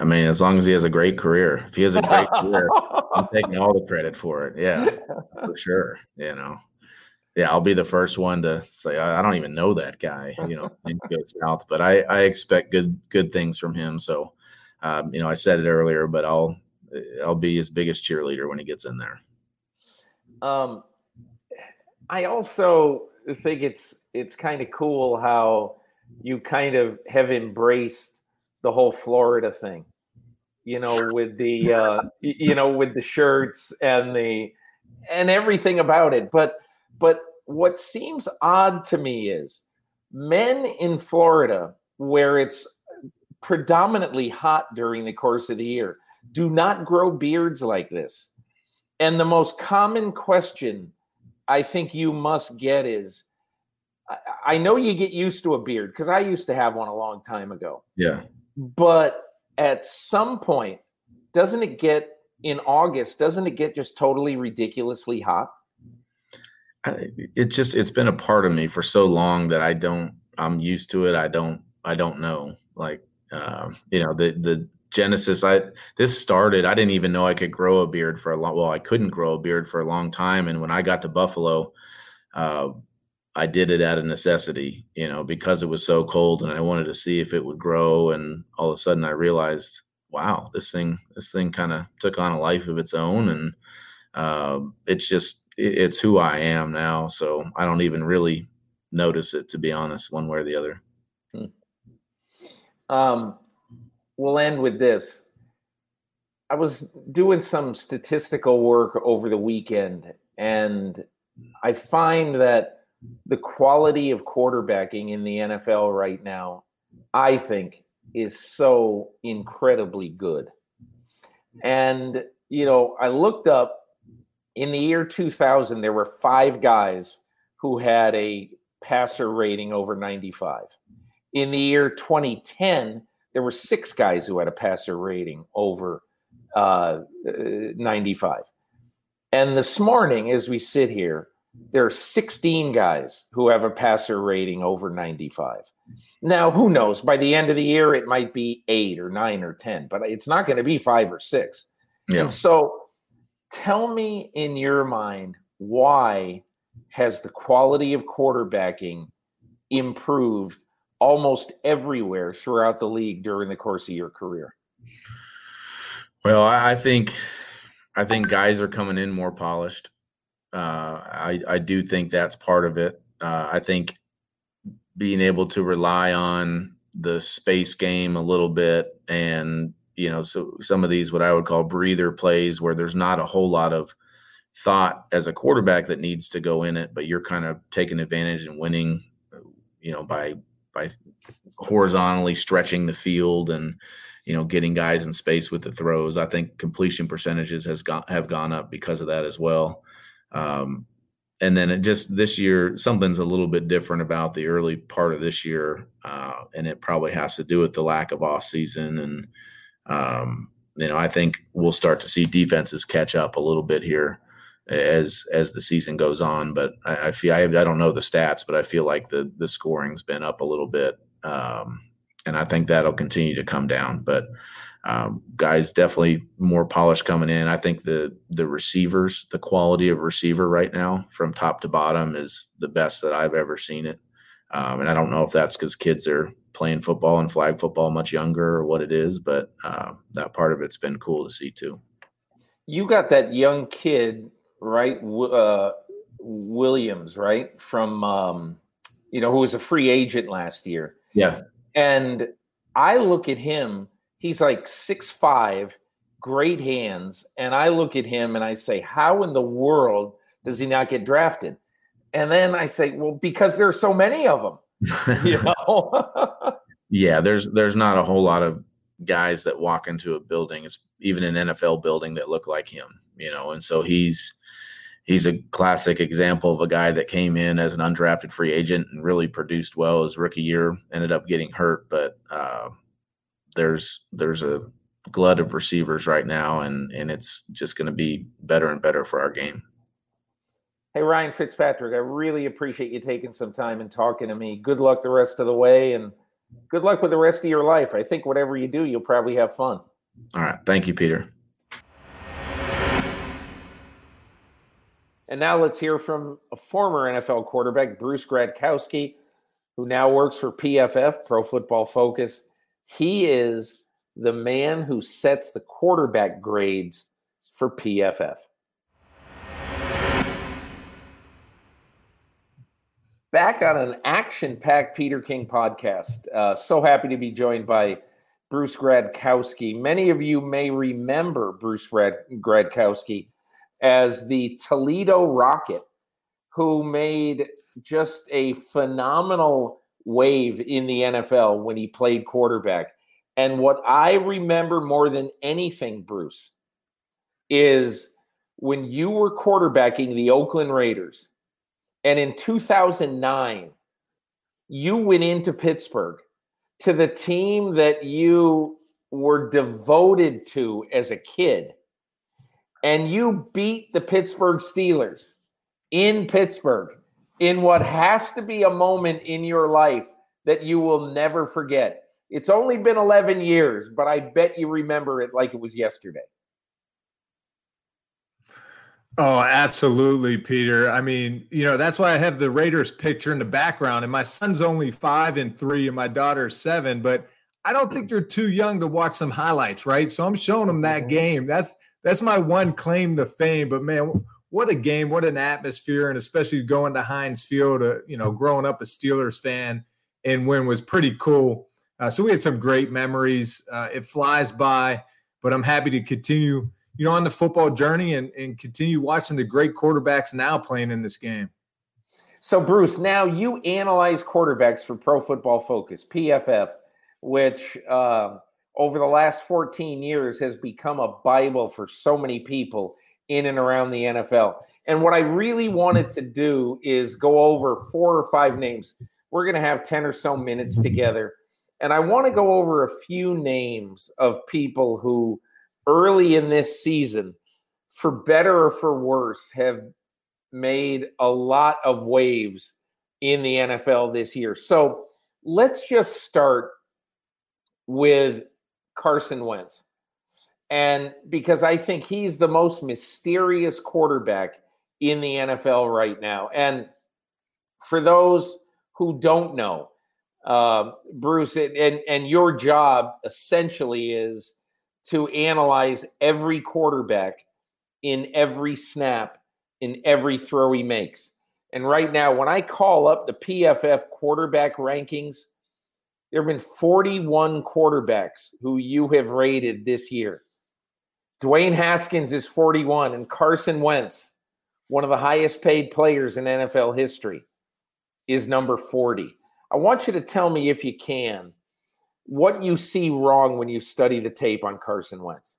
Speaker 5: I mean, as long as he has a great career, if he has a great career, [LAUGHS] I'm taking all the credit for it. Yeah, for sure. You know, yeah, I'll be the first one to say I don't even know that guy. You know, go south, but I I expect good good things from him. So, um, you know, I said it earlier, but I'll I'll be his biggest cheerleader when he gets in there.
Speaker 3: Um, I also think it's it's kind of cool how you kind of have embraced the whole Florida thing. You know, with the [LAUGHS] uh, you know with the shirts and the and everything about it. But but what seems odd to me is men in Florida, where it's predominantly hot during the course of the year, do not grow beards like this. And the most common question I think you must get is I, know you get used to a beard because I used to have one a long time ago.
Speaker 5: Yeah.
Speaker 3: But at some point, doesn't it get in August, doesn't it get just totally ridiculously hot?
Speaker 5: it just it's been a part of me for so long that I don't I'm used to it. I don't I don't know. Like um, you know, the the genesis i this started i didn't even know i could grow a beard for a long well i couldn't grow a beard for a long time and when i got to buffalo uh, i did it out of necessity you know because it was so cold and i wanted to see if it would grow and all of a sudden i realized wow this thing this thing kind of took on a life of its own and uh, it's just it, it's who i am now so i don't even really notice it to be honest one way or the other hmm.
Speaker 3: um we'll end with this. I was doing some statistical work over the weekend, and I find that the quality of quarterbacking in the NFL right now, I think, is so incredibly good. And, you know, I looked up in the year 2000, there were five guys who had a passer rating over 95. In the year 2010, there were six guys who had a passer rating over uh, 95. And this morning, as we sit here, there are 16 guys who have a passer rating over 95. Now, who knows? By the end of the year, it might be eight or nine or 10, but it's not going to be five or six. Yeah. And so tell me in your mind, why has the quality of quarterbacking improved almost everywhere throughout the league during the course of your career?
Speaker 5: Well, I think I think guys are coming in more polished. Uh, I I do think that's part of it. Uh, I think being able to rely on the space game a little bit and you know so some of these what I would call breather plays where there's not a whole lot of thought as a quarterback that needs to go in it, but you're kind of taking advantage and winning, you know, by by horizontally stretching the field and you know getting guys in space with the throws. I think completion percentages has gone have gone up because of that as well. Um, and then it just this year something's a little bit different about the early part of this year, uh, and it probably has to do with the lack of off season and um, you know I think we'll start to see defenses catch up a little bit here as as the season goes on. But I, I feel I, I, don't know the stats, but I feel like the the scoring's been up a little bit, um, and I think that'll continue to come down. But um, guys, definitely more polished coming in. I think the the receivers, the quality of receiver right now, from top to bottom, is the best that I've ever seen it. Um, and I don't know if that's because kids are playing football and flag football much younger or what it is, but uh, that part of it's been cool to see too.
Speaker 3: You got that young kid right? Uh, Williams, right? From, um, you know, who was a free agent last year.
Speaker 5: Yeah.
Speaker 3: And I look at him, he's like six five, great hands. And I look at him and I say, how in the world does he not get drafted? And then I say, well, because there are so many of them. [LAUGHS] you
Speaker 5: know? [LAUGHS] yeah, there's there's not a whole lot of guys that walk into a building, it's even an NFL building that look like him, you know, and so he's he's a classic example of a guy that came in as an undrafted free agent and really produced well his rookie year. Ended up getting hurt, but uh, there's there's a glut of receivers right now, and and it's just going to be better and better for our game.
Speaker 3: Hey Ryan Fitzpatrick, I really appreciate you taking some time and talking to me. Good luck the rest of the way, and good luck with the rest of your life. I think whatever you do, you'll probably have fun.
Speaker 5: All right, thank you, Peter.
Speaker 3: And now let's hear from a former NFL quarterback, Bruce Gradkowski, who now works for PFF, Pro Football Focus. He is the man who sets the quarterback grades for PFF. back on an action packed Peter King podcast. Uh, so happy to be joined by Bruce Gradkowski. Many of you may remember Bruce Gradkowski as the Toledo Rocket, who made just a phenomenal wave in the NFL when he played quarterback. And what I remember more than anything, Bruce, is when you were quarterbacking the Oakland Raiders and in 2009, you went into Pittsburgh to the team that you were devoted to as a kid, and you beat the Pittsburgh Steelers in Pittsburgh in what has to be a moment in your life that you will never forget. It's only been 11 years, but I bet you remember it like it was yesterday.
Speaker 6: Oh, absolutely, Peter. I mean, you know, that's why I have the Raiders picture in the background. And my son's only five and three, and my daughter's seven. But I don't think they're too young to watch some highlights, right? So I'm showing them that mm-hmm. game. That's that's my one claim to fame. But man, what a game! What an atmosphere, and especially going to Heinz Field. Uh, you know, growing up a Steelers fan and win was pretty cool. Uh, so we had some great memories. Uh, it flies by, but I'm happy to continue you know, on the football journey and, and continue watching the great quarterbacks now playing in this game.
Speaker 3: So, Bruce, now you analyze quarterbacks for Pro Football Focus, PFF, which uh, over the last 14 years has become a Bible for so many people in and around the NFL. And what I really wanted to do is go over four or five names. We're going to have 10 or so minutes together. And I want to go over a few names of people who early in this season, for better or for worse, have made a lot of waves in the NFL this year. So let's just start with Carson Wentz. And because I think he's the most mysterious quarterback in the NFL right now. And for those who don't know, uh, Bruce, and, and your job essentially is to analyze every quarterback in every snap, in every throw he makes. And right now, when I call up the PFF quarterback rankings, there have been 41 quarterbacks who you have rated this year. Dwayne Haskins is 41, and Carson Wentz, one of the highest paid players in NFL history, is number 40. I want you to tell me, if you can, what you see wrong when you study the tape on Carson Wentz.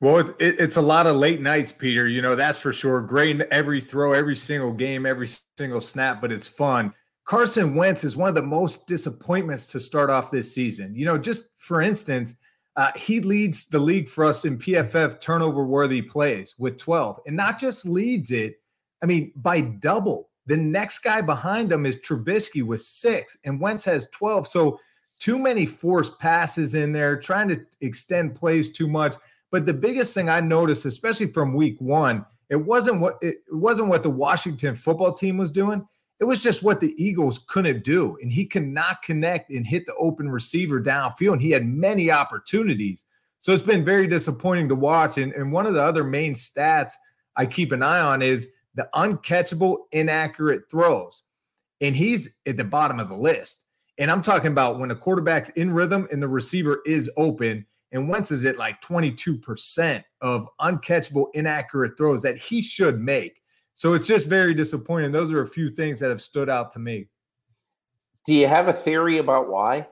Speaker 6: Well, it, it's a lot of late nights, Peter. You know, that's for sure. Great every throw, every single game, every single snap, but it's fun. Carson Wentz is one of the most disappointments to start off this season. You know, just for instance, uh, he leads the league for us in PFF turnover worthy plays with 12, and not just leads it, I mean, by double. The next guy behind him is Trubisky with six, and Wentz has 12. So too many forced passes in there, trying to extend plays too much. But the biggest thing I noticed, especially from week one, it wasn't what it wasn't what the Washington football team was doing. It was just what the Eagles couldn't do. And he cannot connect and hit the open receiver downfield. And he had many opportunities. So it's been very disappointing to watch. And, and one of the other main stats I keep an eye on is the uncatchable, inaccurate throws. And he's at the bottom of the list. And I'm talking about when a quarterback's in rhythm and the receiver is open. And Wentz is at like 22% of uncatchable, inaccurate throws that he should make. So it's just very disappointing. Those are a few things that have stood out to me.
Speaker 3: Do you have a theory about why?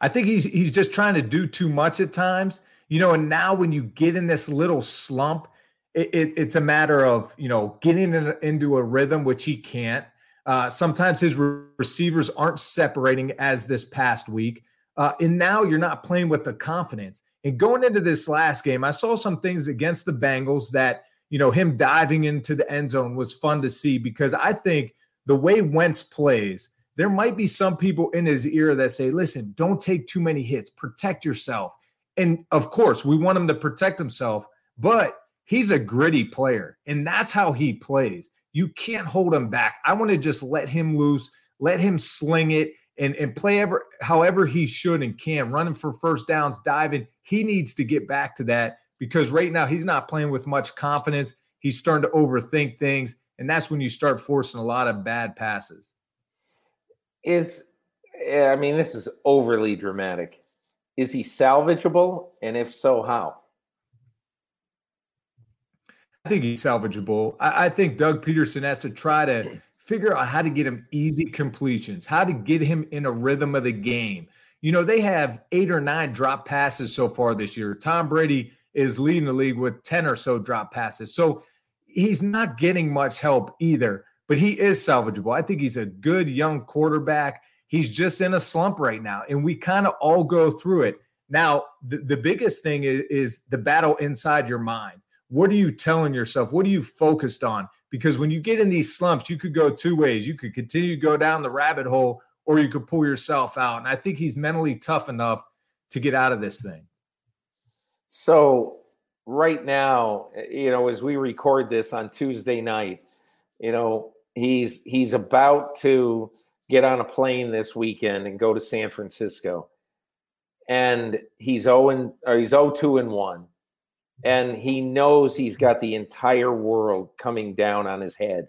Speaker 6: I think he's he's just trying to do too much at times. You know, and now when you get in this little slump, it, it, it's a matter of you know getting in, into a rhythm, which he can't. Uh, sometimes his re- receivers aren't separating as this past week, uh, and now you're not playing with the confidence. And going into this last game, I saw some things against the Bengals that you know him diving into the end zone was fun to see because I think the way Wentz plays, there might be some people in his ear that say, "Listen, don't take too many hits, protect yourself." And of course, we want him to protect himself, but He's a gritty player, and that's how he plays. You can't hold him back. I want to just let him loose, let him sling it, and, and play ever however he should and can, running for first downs, diving. He needs to get back to that because right now he's not playing with much confidence. He's starting to overthink things. And that's when you start forcing a lot of bad passes.
Speaker 3: Is, I mean, this is overly dramatic. Is he salvageable? And if so, how?
Speaker 6: I think he's salvageable. I, I, think Doug Pederson has to try to figure out how to get him easy completions, how to get him in a rhythm of the game. You know, they have eight or nine drop passes so far this year. Tom Brady is leading the league with 10 or so drop passes. So he's not getting much help either, but he is salvageable. I think he's a good young quarterback. He's just in a slump right now, and we kind of all go through it. Now, the, the biggest thing is, is the battle inside your mind. What are you telling yourself? What are you focused on? Because when you get in these slumps, you could go two ways. You could continue to go down the rabbit hole or you could pull yourself out. And I think he's mentally tough enough to get out of this thing.
Speaker 3: So, right now, you know, as we record this on Tuesday night, you know, he's he's about to get on a plane this weekend and go to San Francisco. And he's 0 or he's 0 2 and 1 and he knows he's got the entire world coming down on his head.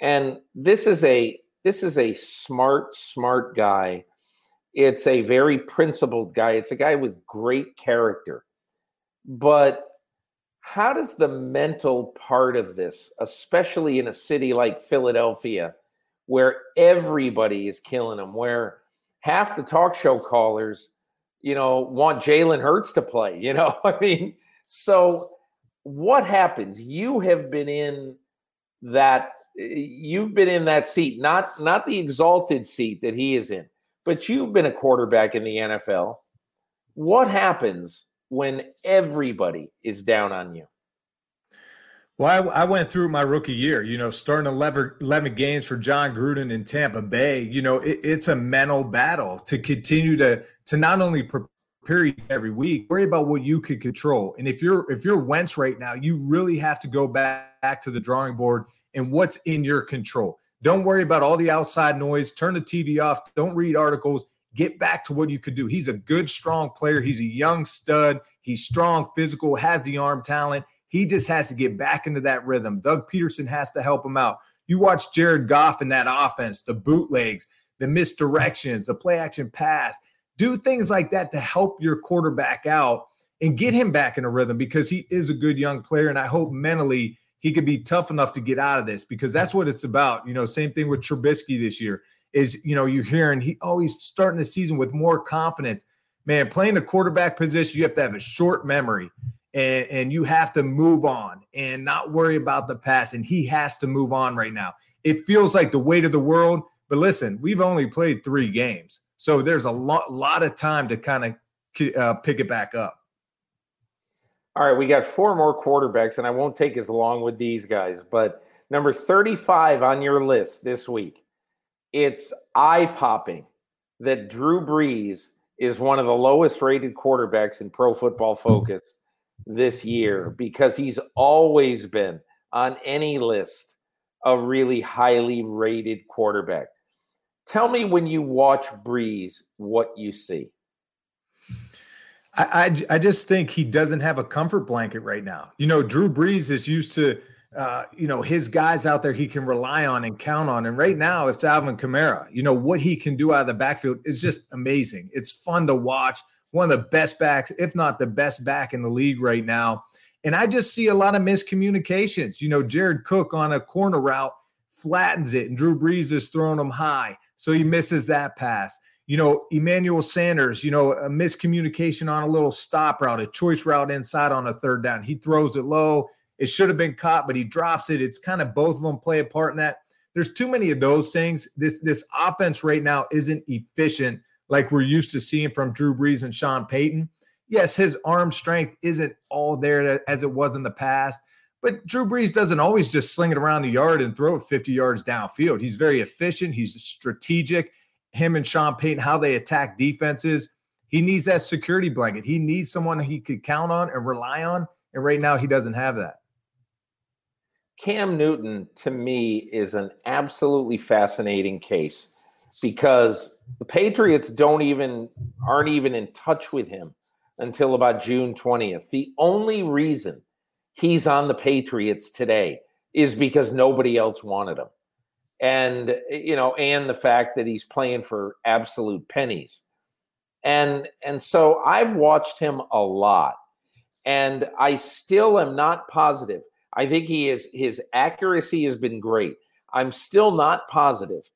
Speaker 3: And this is a this is a smart smart guy. It's a very principled guy. It's a guy with great character. But how does the mental part of this especially in a city like philadelphia where everybody is killing him where half the talk show callers you know want jalen hurts to play you know? [LAUGHS] I mean so, what happens? You have been in that you've been in that seat, not not the exalted seat that he is in, but you've been a quarterback in the NFL. What happens when everybody is down on you?
Speaker 6: Well, I, I, went through my rookie year, you know, starting 11, 11 games for Jon Gruden in Tampa Bay. You know, it, it's a mental battle to continue to to not only pre- period every week. Worry about what you can control. And if you're if you're Wentz right now, you really have to go back, back to the drawing board and what's in your control. Don't worry about all the outside noise. Turn the TV off. Don't read articles. Get back to what you could do. He's a good, strong player. He's a young stud. He's strong, physical, has the arm talent. He just has to get back into that rhythm. Doug Pederson has to help him out. You watch Jared Goff in that offense, the bootlegs, the misdirections, the play action pass do things like that to help your quarterback out and get him back in a rhythm because he is a good young player. And I hope mentally he could be tough enough to get out of this because that's what it's about. You know, same thing with Trubisky this year is, you know, you're hearing he oh, he's starting the season with more confidence. Man, playing the quarterback position, you have to have a short memory and, and you have to move on and not worry about the past. And he has to move on right now. It feels like the weight of the world. But listen, we've only played three games. So there's a lot, lot of time to kind of uh, pick it back up.
Speaker 3: All right, we got four more quarterbacks, and I won't take as long with these guys. But number 35 on your list this week, it's eye popping that Drew Brees is one of the lowest rated quarterbacks in Pro Football Focus this year because he's always been on any list a really highly rated quarterback. Tell me when you watch Brees what you see.
Speaker 6: I, I, I just think he doesn't have a comfort blanket right now. You know, Drew Brees is used to uh, you know, his guys out there he can rely on and count on. And right now, it's Alvin Kamara. You know, what he can do out of the backfield is just amazing. It's fun to watch. One of the best backs, if not the best back in the league right now. And I just see a lot of miscommunications. You know, Jared Cook on a corner route flattens it, and Drew Brees is throwing him high. So he misses that pass. You know, Emmanuel Sanders, you know, a miscommunication on a little stop route, a choice route inside on a third down. He throws it low. It should have been caught, but he drops it. It's kind of both of them play a part in that. There's too many of those things. This this offense right now isn't efficient like we're used to seeing from Drew Brees and Sean Payton. Yes, his arm strength isn't all there as it was in the past, but Drew Brees doesn't always just sling it around the yard and throw it 50 yards downfield. He's very efficient. He's strategic. Him and Sean Payton, how they attack defenses. He needs that security blanket. He needs someone he could count on and rely on. And right now, he doesn't have that.
Speaker 3: Cam Newton, to me, is an absolutely fascinating case because the Patriots don't even aren't even in touch with him until about June 20th. The only reason he's on the Patriots today is because nobody else wanted him. And, you know, and the fact that he's playing for absolute pennies. And and so I've watched him a lot. And I still am not positive. I think he is his accuracy has been great. I'm still not positive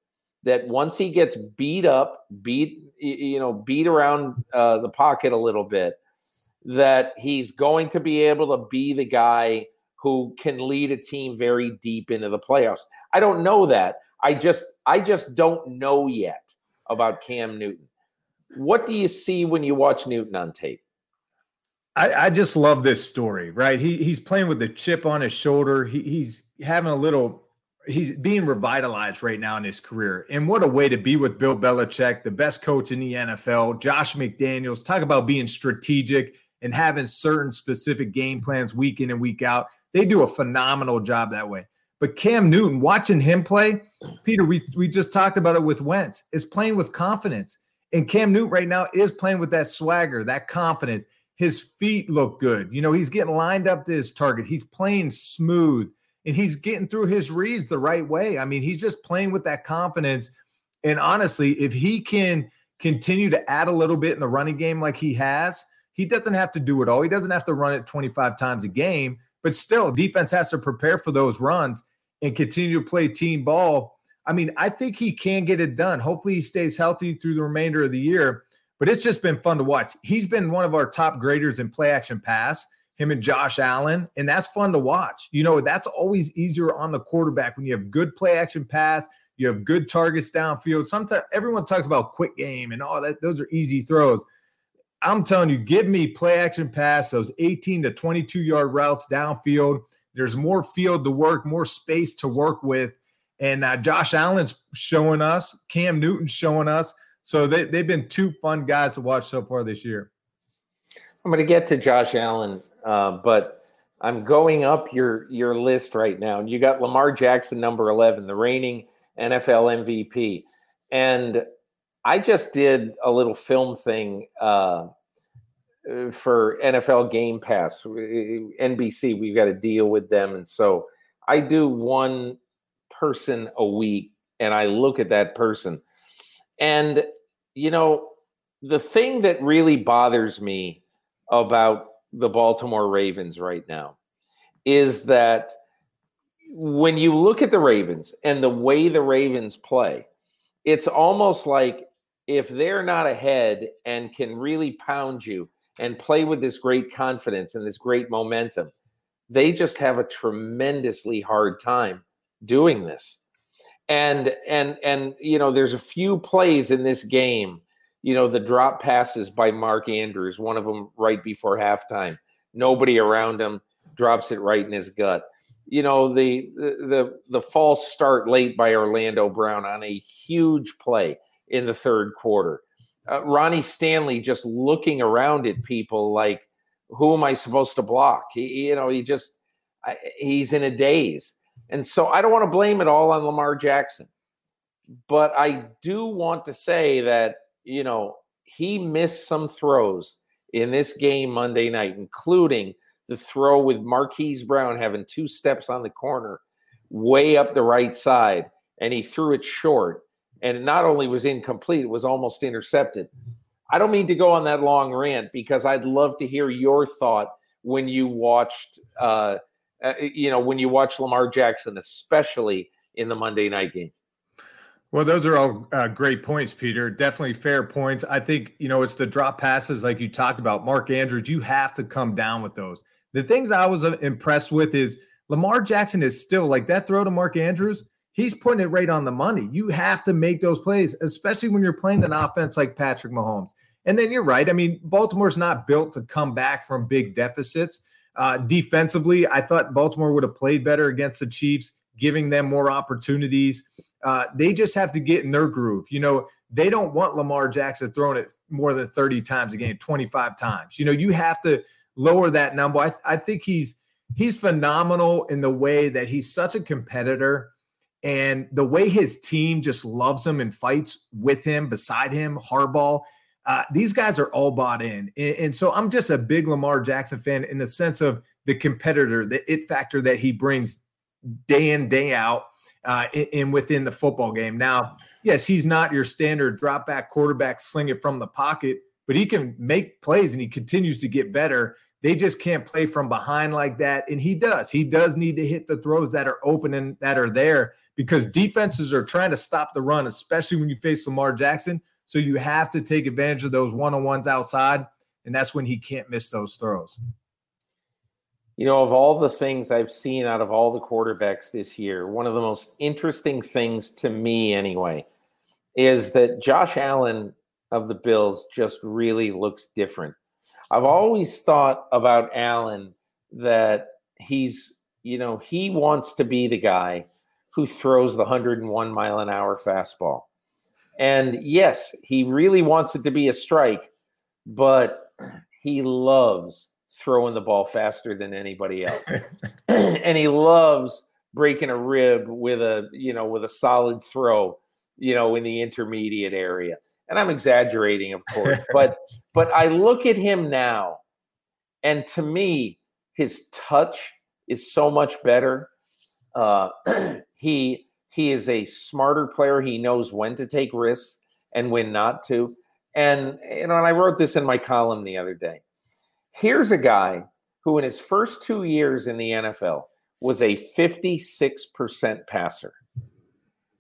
Speaker 3: that once he gets beat up, beat you know, beat around uh, the pocket a little bit, that he's going to be able to be the guy who can lead a team very deep into the playoffs. I don't know that. I just I just don't know yet about Cam Newton. What do you see when you watch Newton on tape?
Speaker 6: I, I just love this story, right? He he's playing with the chip on his shoulder. He, he's having a little he's being revitalized right now in his career. And what a way to be with Bill Belichick, the best coach in the NFL, Josh McDaniels. Talk about being strategic and having certain specific game plans week in and week out. They do a phenomenal job that way. But Cam Newton, watching him play, Peter, we, we just talked about it with Wentz, is playing with confidence. And Cam Newton right now is playing with that swagger, that confidence. His feet look good. You know, he's getting lined up to his target. He's playing smooth and he's getting through his reads the right way. I mean, he's just playing with that confidence. And honestly, if he can continue to add a little bit in the running game like he has, he doesn't have to do it all. He doesn't have to run it 25 times a game, but still, defense has to prepare for those runs and continue to play team ball. I mean, I think he can get it done. Hopefully, he stays healthy through the remainder of the year. But it's just been fun to watch. He's been one of our top graders in play action pass, him and Josh Allen, and that's fun to watch. You know, that's always easier on the quarterback when you have good play action pass, you have good targets downfield. Sometimes everyone talks about quick game and all that; those are easy throws. I'm telling you, give me play action pass, those 18 to 22 yard routes downfield. There's more field to work, more space to work with. And uh, Josh Allen's showing us, Cam Newton's showing us. So they, they've been two fun guys to watch so far this year.
Speaker 3: I'm going to get to Josh Allen, uh, but I'm going up your your list right now, and you got Lamar Jackson, number 11, the reigning NFL MVP, and I just did a little film thing uh, for NFL Game Pass, NBC. We've got to deal with them, and so I do one person a week, and I look at that person, and you know the thing that really bothers me about the Baltimore Ravens right now is that when you look at the Ravens and the way the Ravens play, it's almost like if they're not ahead and can really pound you and play with this great confidence and this great momentum, they just have a tremendously hard time doing this. And and and you know, there's a few plays in this game, you know, the drop passes by Mark Andrews, one of them right before halftime. Nobody around him drops it right in his gut. You know, the the the false start late by Orlando Brown on a huge play in the third quarter. Uh, Ronnie Stanley just looking around at people like, who am I supposed to block? He, you know, he just, I, he's in a daze. And so I don't want to blame it all on Lamar Jackson. But I do want to say that, you know, he missed some throws in this game Monday night, including the throw with Marquise Brown having two steps on the corner way up the right side, and he threw it short and it not only was incomplete, it was almost intercepted. I don't mean to go on that long rant because I'd love to hear your thought when you watched, uh, uh, you know, when you watched Lamar Jackson, especially in the Monday night game.
Speaker 6: Well, those are all uh, great points, Peter. Definitely fair points. I think, you know, it's the drop passes like you talked about. Mark Andrews, you have to come down with those. The things I was uh, impressed with is Lamar Jackson is still like that throw to Mark Andrews he's putting it right on the money. You have to make those plays, especially when you're playing an offense like Patrick Mahomes. And then you're right. I mean, Baltimore's not built to come back from big deficits. Uh, defensively, I thought Baltimore would have played better against the Chiefs, giving them more opportunities. Uh, they just have to get in their groove. You know, they don't want Lamar Jackson throwing it more than 30 times a game, 25 times. You know, you have to lower that number. I, I think he's he's phenomenal in the way that he's such a competitor and the way his team just loves him and fights with him, beside him, Harbaugh, uh, these guys are all bought in. And, and so I'm just a big Lamar Jackson fan in the sense of the competitor, the it factor that he brings day in, day out, uh, in within the football game. Now, yes, he's not your standard drop back quarterback, sling it from the pocket, but he can make plays and he continues to get better. They just can't play from behind like that. And he does. He does need to hit the throws that are open and that are there because defenses are trying to stop the run, especially when you face Lamar Jackson. So you have to take advantage of those one on ones outside. And that's when he can't miss those throws.
Speaker 3: You know, of all the things I've seen out of all the quarterbacks this year, one of the most interesting things to me, anyway, is that Josh Allen of the Bills just really looks different. I've always thought about Allen that he's, you know, he wants to be the guy who throws the 101 mile an hour fastball. And yes, he really wants it to be a strike, but he loves throwing the ball faster than anybody else. [LAUGHS] and he loves breaking a rib with a, you know, with a solid throw, you know, in the intermediate area. And I'm exaggerating, of course, [LAUGHS] but but I look at him now and to me his touch is so much better. Uh, [CLEARS THROAT] he he is a smarter player. He knows when to take risks and when not to. And you know, and I wrote this in my column the other day. Here's a guy who, in his first two years in the NFL, was a 56% passer.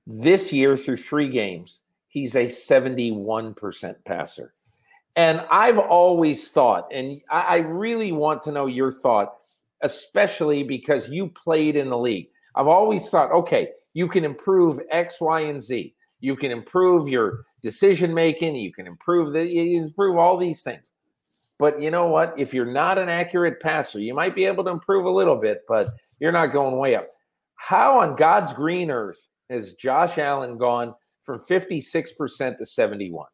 Speaker 3: This year, through three games, he's a 71% passer. And I've always thought, and I really want to know your thought, especially because you played in the league. I've always thought, okay, you can improve X, Y, and Z. You can improve your decision making. You can improve the you improve all these things. But you know what? If you're not an accurate passer, you might be able to improve a little bit, but you're not going way up. How on God's green earth has Josh Allen gone from 56% to 71?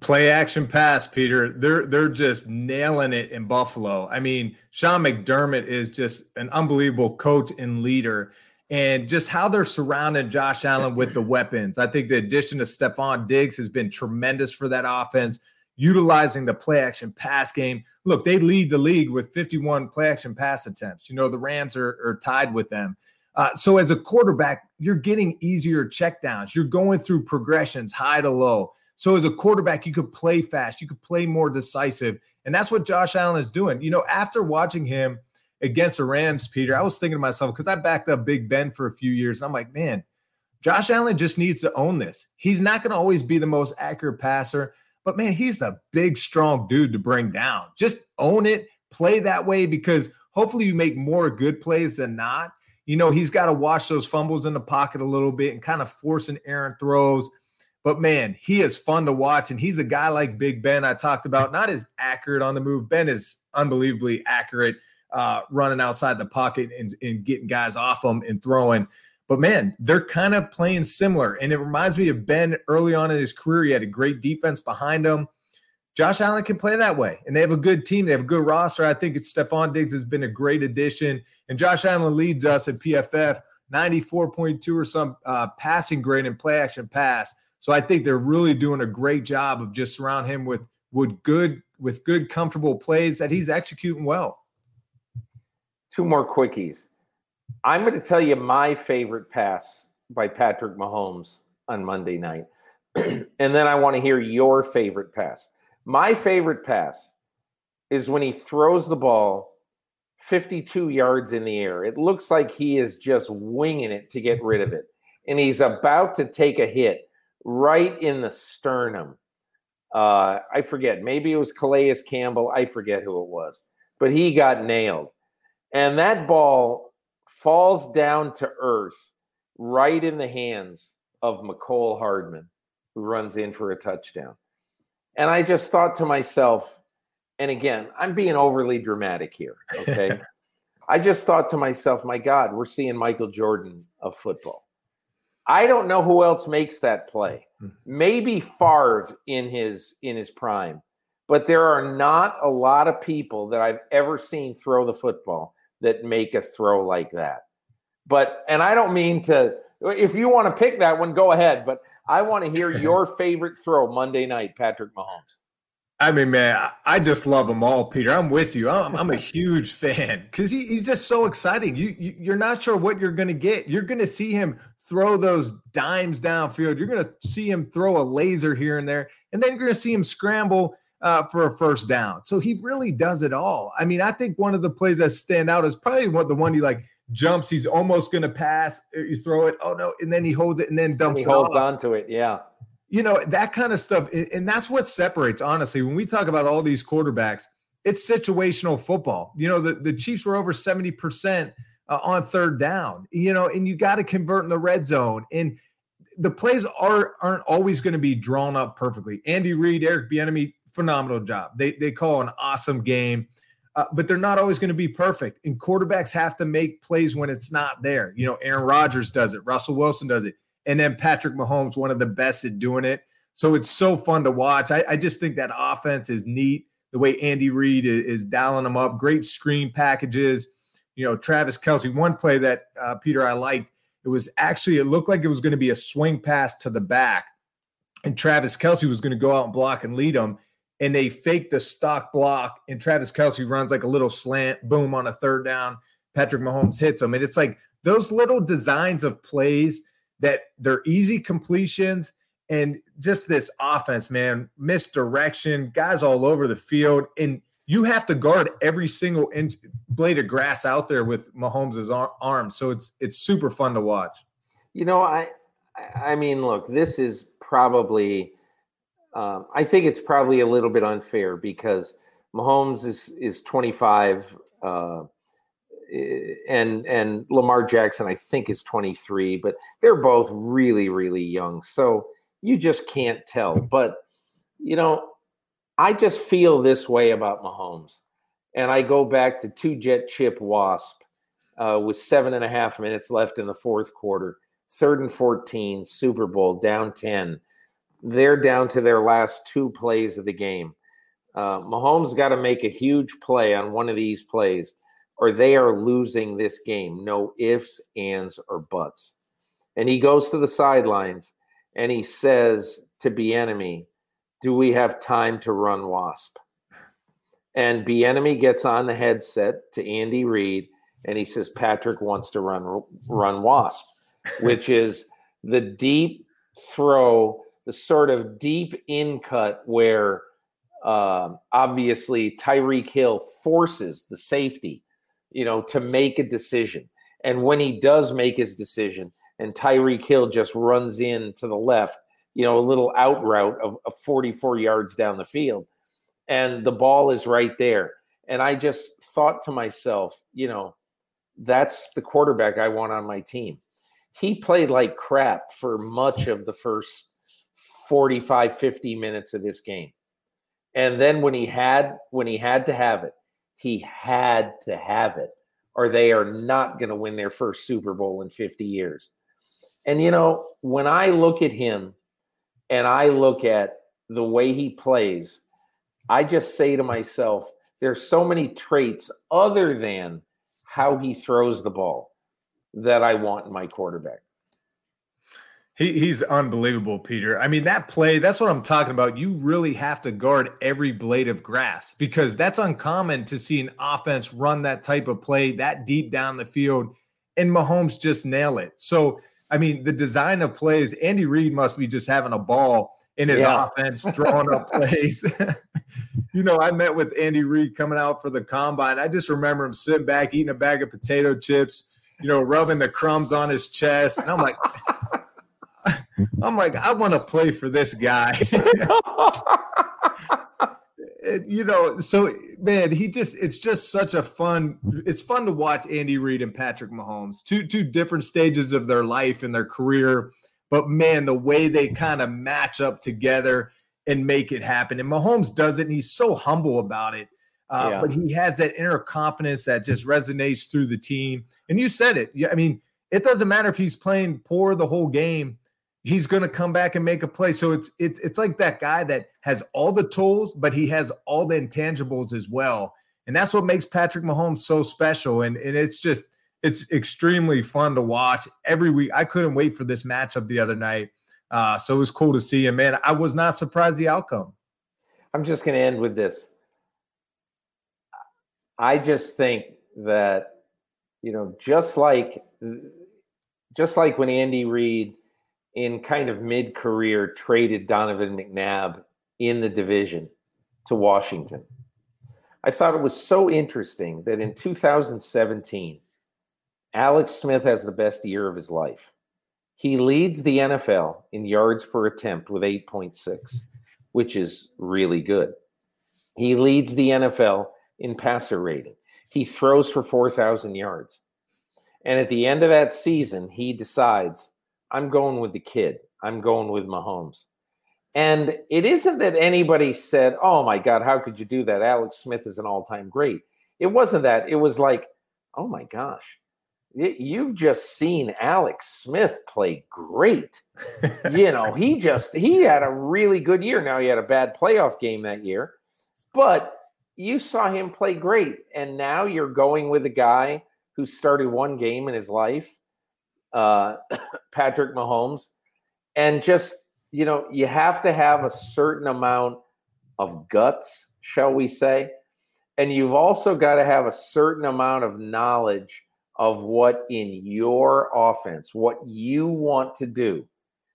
Speaker 6: Play action pass, Peter. They're they're just nailing it in Buffalo. I mean, Sean McDermott is just an unbelievable coach and leader and just how they're surrounding Josh Allen with the weapons. I think the addition of Stefon Diggs has been tremendous for that offense, utilizing the play action pass game. Look, they lead the league with 51 play action pass attempts. You know, the Rams are, are tied with them. Uh, so as a quarterback, you're getting easier checkdowns. You're going through progressions, high to low. So as a quarterback, you could play fast, you could play more decisive. And that's what Josh Allen is doing. You know, after watching him – against the Rams, Peter, I was thinking to myself because I backed up Big Ben for a few years. And I'm like, man, Josh Allen just needs to own this. He's not going to always be the most accurate passer, but man, he's a big, strong dude to bring down. Just own it, play that way because hopefully you make more good plays than not. You know, he's got to watch those fumbles in the pocket a little bit and kind of force forcing errant throws. But man, he is fun to watch. And he's a guy like Big Ben I talked about, not as accurate on the move. Ben is unbelievably accurate uh, running outside the pocket and, and getting guys off him and throwing. But man, they're kind of playing similar. And it reminds me of Ben early on in his career. He had a great defense behind him. Josh Allen can play that way. And they have a good team. They have a good roster. I think it's Stefon Diggs has been a great addition. And Josh Allen leads us at PFF 94.2 or some uh, passing grade and play action pass. So I think they're really doing a great job of just surrounding him with with good with good comfortable plays that he's executing well
Speaker 3: two more quickies. I'm going to tell you my favorite pass by Patrick Mahomes on Monday night. [CLEARS THROAT] and then I want to hear your favorite pass. My favorite pass is when he throws the ball 52 yards in the air. It looks like he is just winging it to get rid of it. And he's about to take a hit right in the sternum. Uh, I forget. Maybe it was Calais Campbell. I forget who it was. But he got nailed. And that ball falls down to earth right in the hands of Mecole Hardman, who runs in for a touchdown. And I just thought to myself, and again, I'm being overly dramatic here, okay? [LAUGHS] I just thought to myself, my God, we're seeing Michael Jordan of football. I don't know who else makes that play. Hmm. Maybe Favre in his in his prime, but there are not a lot of people that I've ever seen throw the football that make a throw like that. But and I don't mean to if you want to pick that one, go ahead. But I want to hear [LAUGHS] your favorite throw Monday night, Patrick Mahomes.
Speaker 6: I mean, man, I just love them all, Peter. I'm with you. I'm, I'm a [LAUGHS] huge fan because he, he's just so exciting. You, you you're not sure what you're going to get. You're going to see him throw those dimes downfield. You're going to see him throw a laser here and there, and then you're going to see him scramble uh, for a first down. So he really does it all. I mean, I think one of the plays that stand out is probably what the one he like jumps. He's almost going to pass. Uh, you throw it. Oh no! And then he holds it and then dumps.
Speaker 3: And he holds on to it. Yeah.
Speaker 6: You know that kind of stuff, and that's what separates. Honestly, when we talk about all these quarterbacks, it's situational football. You know, the, the Chiefs were over seventy percent uh, on third down. You know, and you got to convert in the red zone. And the plays are aren't always going to be drawn up perfectly. Andy Reid, Eric Bieniemy, phenomenal job. They they call an awesome game, uh, but they're not always going to be perfect. And quarterbacks have to make plays when it's not there. You know, Aaron Rodgers does it, Russell Wilson does it, and then Patrick Mahomes, one of the best at doing it. So it's so fun to watch. I, I just think that offense is neat. The way Andy Reid is, is dialing them up, great screen packages you know, Travis Kelce. One play that uh, Peter I liked, it was actually it looked like it was going to be a swing pass to the back, and Travis Kelce was going to go out and block and lead them, and they faked the stock block, and Travis Kelce runs like a little slant, boom on a third down. Patrick Mahomes hits them, and it's like those little designs of plays that they're easy completions and just this offense, man, misdirection, guys all over the field, and you have to guard every single inch, blade of grass out there with Mahomes' ar- arm. So it's it's super fun to watch.
Speaker 3: You know, I I mean, look, this is probably um, I think it's probably a little bit unfair because Mahomes is is 25 uh, and and Lamar Jackson I think is 23, but they're both really really young. So you just can't tell. But you know, I just feel this way about Mahomes. And I go back to two jet chip wasp uh, with seven and a half minutes left in the fourth quarter, third and 14, Super Bowl, down 10. They're down to their last two plays of the game. Uh, Mahomes got to make a huge play on one of these plays, or they are losing this game. No ifs, ands, or buts. And he goes to the sidelines and he says to Bieniemy, do we have time to run Wasp? And Bieniemy gets on the headset to Andy Reid and he says Patrick wants to run run Wasp, which [LAUGHS] is the deep throw, the sort of deep in cut where uh, obviously Tyreek Hill forces the safety, you know, to make a decision. And when he does make his decision, and Tyreek Hill just runs in to the left, you know, a little out route of, of 44 yards down the field. And the ball is right there. And I just thought to myself, you know, that's the quarterback I want on my team. He played like crap for much of the first 45, 50 minutes of this game. And then when he had when he had to have it, he had to have it, or they are not going to win their first Super Bowl in 50 years. And you know, when I look at him and I look at the way he plays, I just say to myself, there's so many traits other than how he throws the ball that I want in my quarterback.
Speaker 6: He, he's unbelievable, Peter. I mean, that play, that's what I'm talking about. You really have to guard every blade of grass because that's uncommon to see an offense run that type of play that deep down the field and Mahomes just nail it. So I mean, the design of plays, Andy Reid must be just having a ball in his yeah. offense, drawing up [LAUGHS] plays. [LAUGHS] you know, I met with Andy Reid coming out for the combine. I just remember him sitting back, eating a bag of potato chips, you know, rubbing the crumbs on his chest. And I'm like, [LAUGHS] I'm like, I want to play for this guy. You know, so man, he just it's just such a fun. It's fun to watch Andy Reid and Patrick Mahomes, two two different stages of their life and their career, but man, the way they kind of match up together and make it happen. And Mahomes does it, and he's so humble about it. Uh, yeah. But he has that inner confidence that just resonates through the team. And you said it. Yeah, I mean, it doesn't matter if he's playing poor the whole game he's going to come back and make a play. So it's it's it's like that guy that has all the tools, but he has all the intangibles as well. And that's what makes Patrick Mahomes so special. And and it's just it's extremely fun to watch every week. I couldn't wait for this matchup the other night. Uh, so it was cool to see him, man. I was not surprised the outcome.
Speaker 3: I'm just going to end with this. I just think that you know, just like just like when Andy Reid in kind of mid-career traded Donovan McNabb in the division to Washington. I thought it was so interesting that in 2017 Alex Smith has the best year of his life. He leads the NFL in yards per attempt with 8.6, which is really good. He leads the NFL in passer rating. He throws for 4,000 yards. And at the end of that season, he decides, I'm going with the kid. I'm going with Mahomes. And it isn't that anybody said, Oh my God, how could you do that? Alex Smith is an all time great. It wasn't that. It was like, Oh my gosh, you've just seen Alex Smith play great. [LAUGHS] you know, he just, he had a really good year. Now he had a bad playoff game that year, but you saw him play great. And now you're going with a guy who started one game in his life, uh, [COUGHS] Patrick Mahomes, and just you know you have to have a certain amount of guts, shall we say, and you've also got to have a certain amount of knowledge of what in your offense, what you want to do,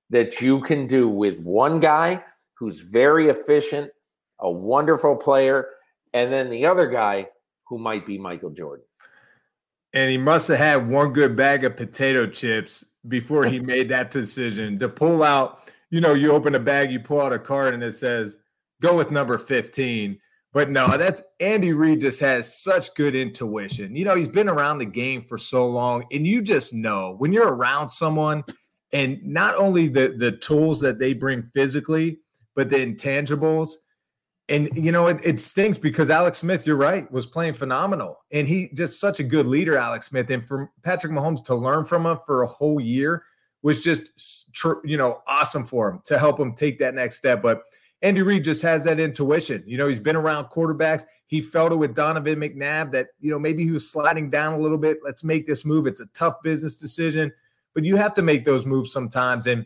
Speaker 3: that you can do with one guy who's very efficient, a wonderful player, and then the other guy who might be Michael Jordan
Speaker 6: and he must have had one good bag of potato chips before he [LAUGHS] made that decision to pull out. You know, you open a bag, you pull out a card, and it says, go with number 15. But no, that's Andy Reid just has such good intuition. You know, he's been around the game for so long, and you just know when you're around someone and not only the the tools that they bring physically, but the intangibles and you know it, it stinks because Alex Smith, you're right, was playing phenomenal, and he just such a good leader, Alex Smith, and for Patrick Mahomes to learn from him for a whole year was just you know awesome for him to help him take that next step. But Andy Reid just has that intuition. You know, he's been around quarterbacks. He felt it with Donovan McNabb that you know maybe he was sliding down a little bit. Let's make this move. It's a tough business decision, but you have to make those moves sometimes, and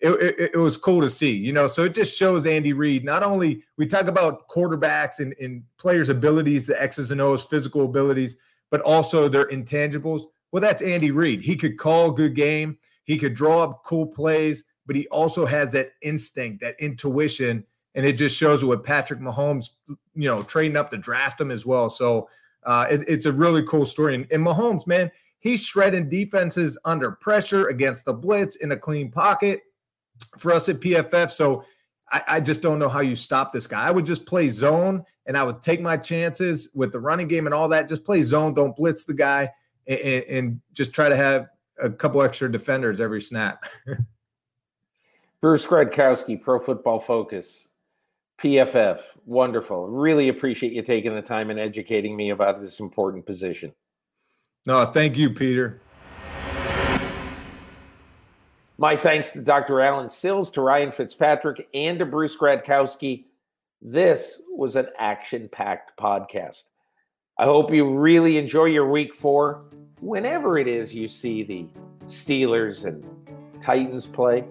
Speaker 6: it, it, it, was cool to see, you know. So it just shows Andy Reid. Not only we talk about quarterbacks and, and players' abilities, the X's and O's, physical abilities, but also their intangibles. Well, that's Andy Reid. He could call good game, he could draw up cool plays, but he also has that instinct, that intuition, and it just shows with Patrick Mahomes, you know, trading up to draft him as well. So uh, it, it's a really cool story. And, and Mahomes, man, he's shredding defenses under pressure against the blitz in a clean pocket for us at PFF. So I, I, just don't know how you stop this guy. I would just play zone and I would take my chances with the running game and all that. Just play zone, don't blitz the guy, and, and just try to have a couple extra defenders every snap. [LAUGHS]
Speaker 3: Bruce Gradkowski, Pro Football Focus, PFF, wonderful. Really appreciate you taking the time and educating me about this important position.
Speaker 6: No, thank you, Peter.
Speaker 3: My thanks to Dr. Allen Sills, to Ryan Fitzpatrick, and to Bruce Gradkowski. This was an action packed podcast. I hope you really enjoy your week four, whenever it is you see the Steelers and Titans play.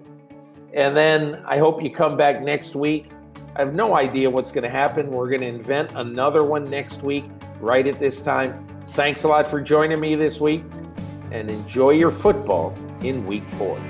Speaker 3: And then I hope you come back next week. I have no idea what's going to happen. We're going to invent another one next week, right at this time. Thanks a lot for joining me this week, and enjoy your football in week four.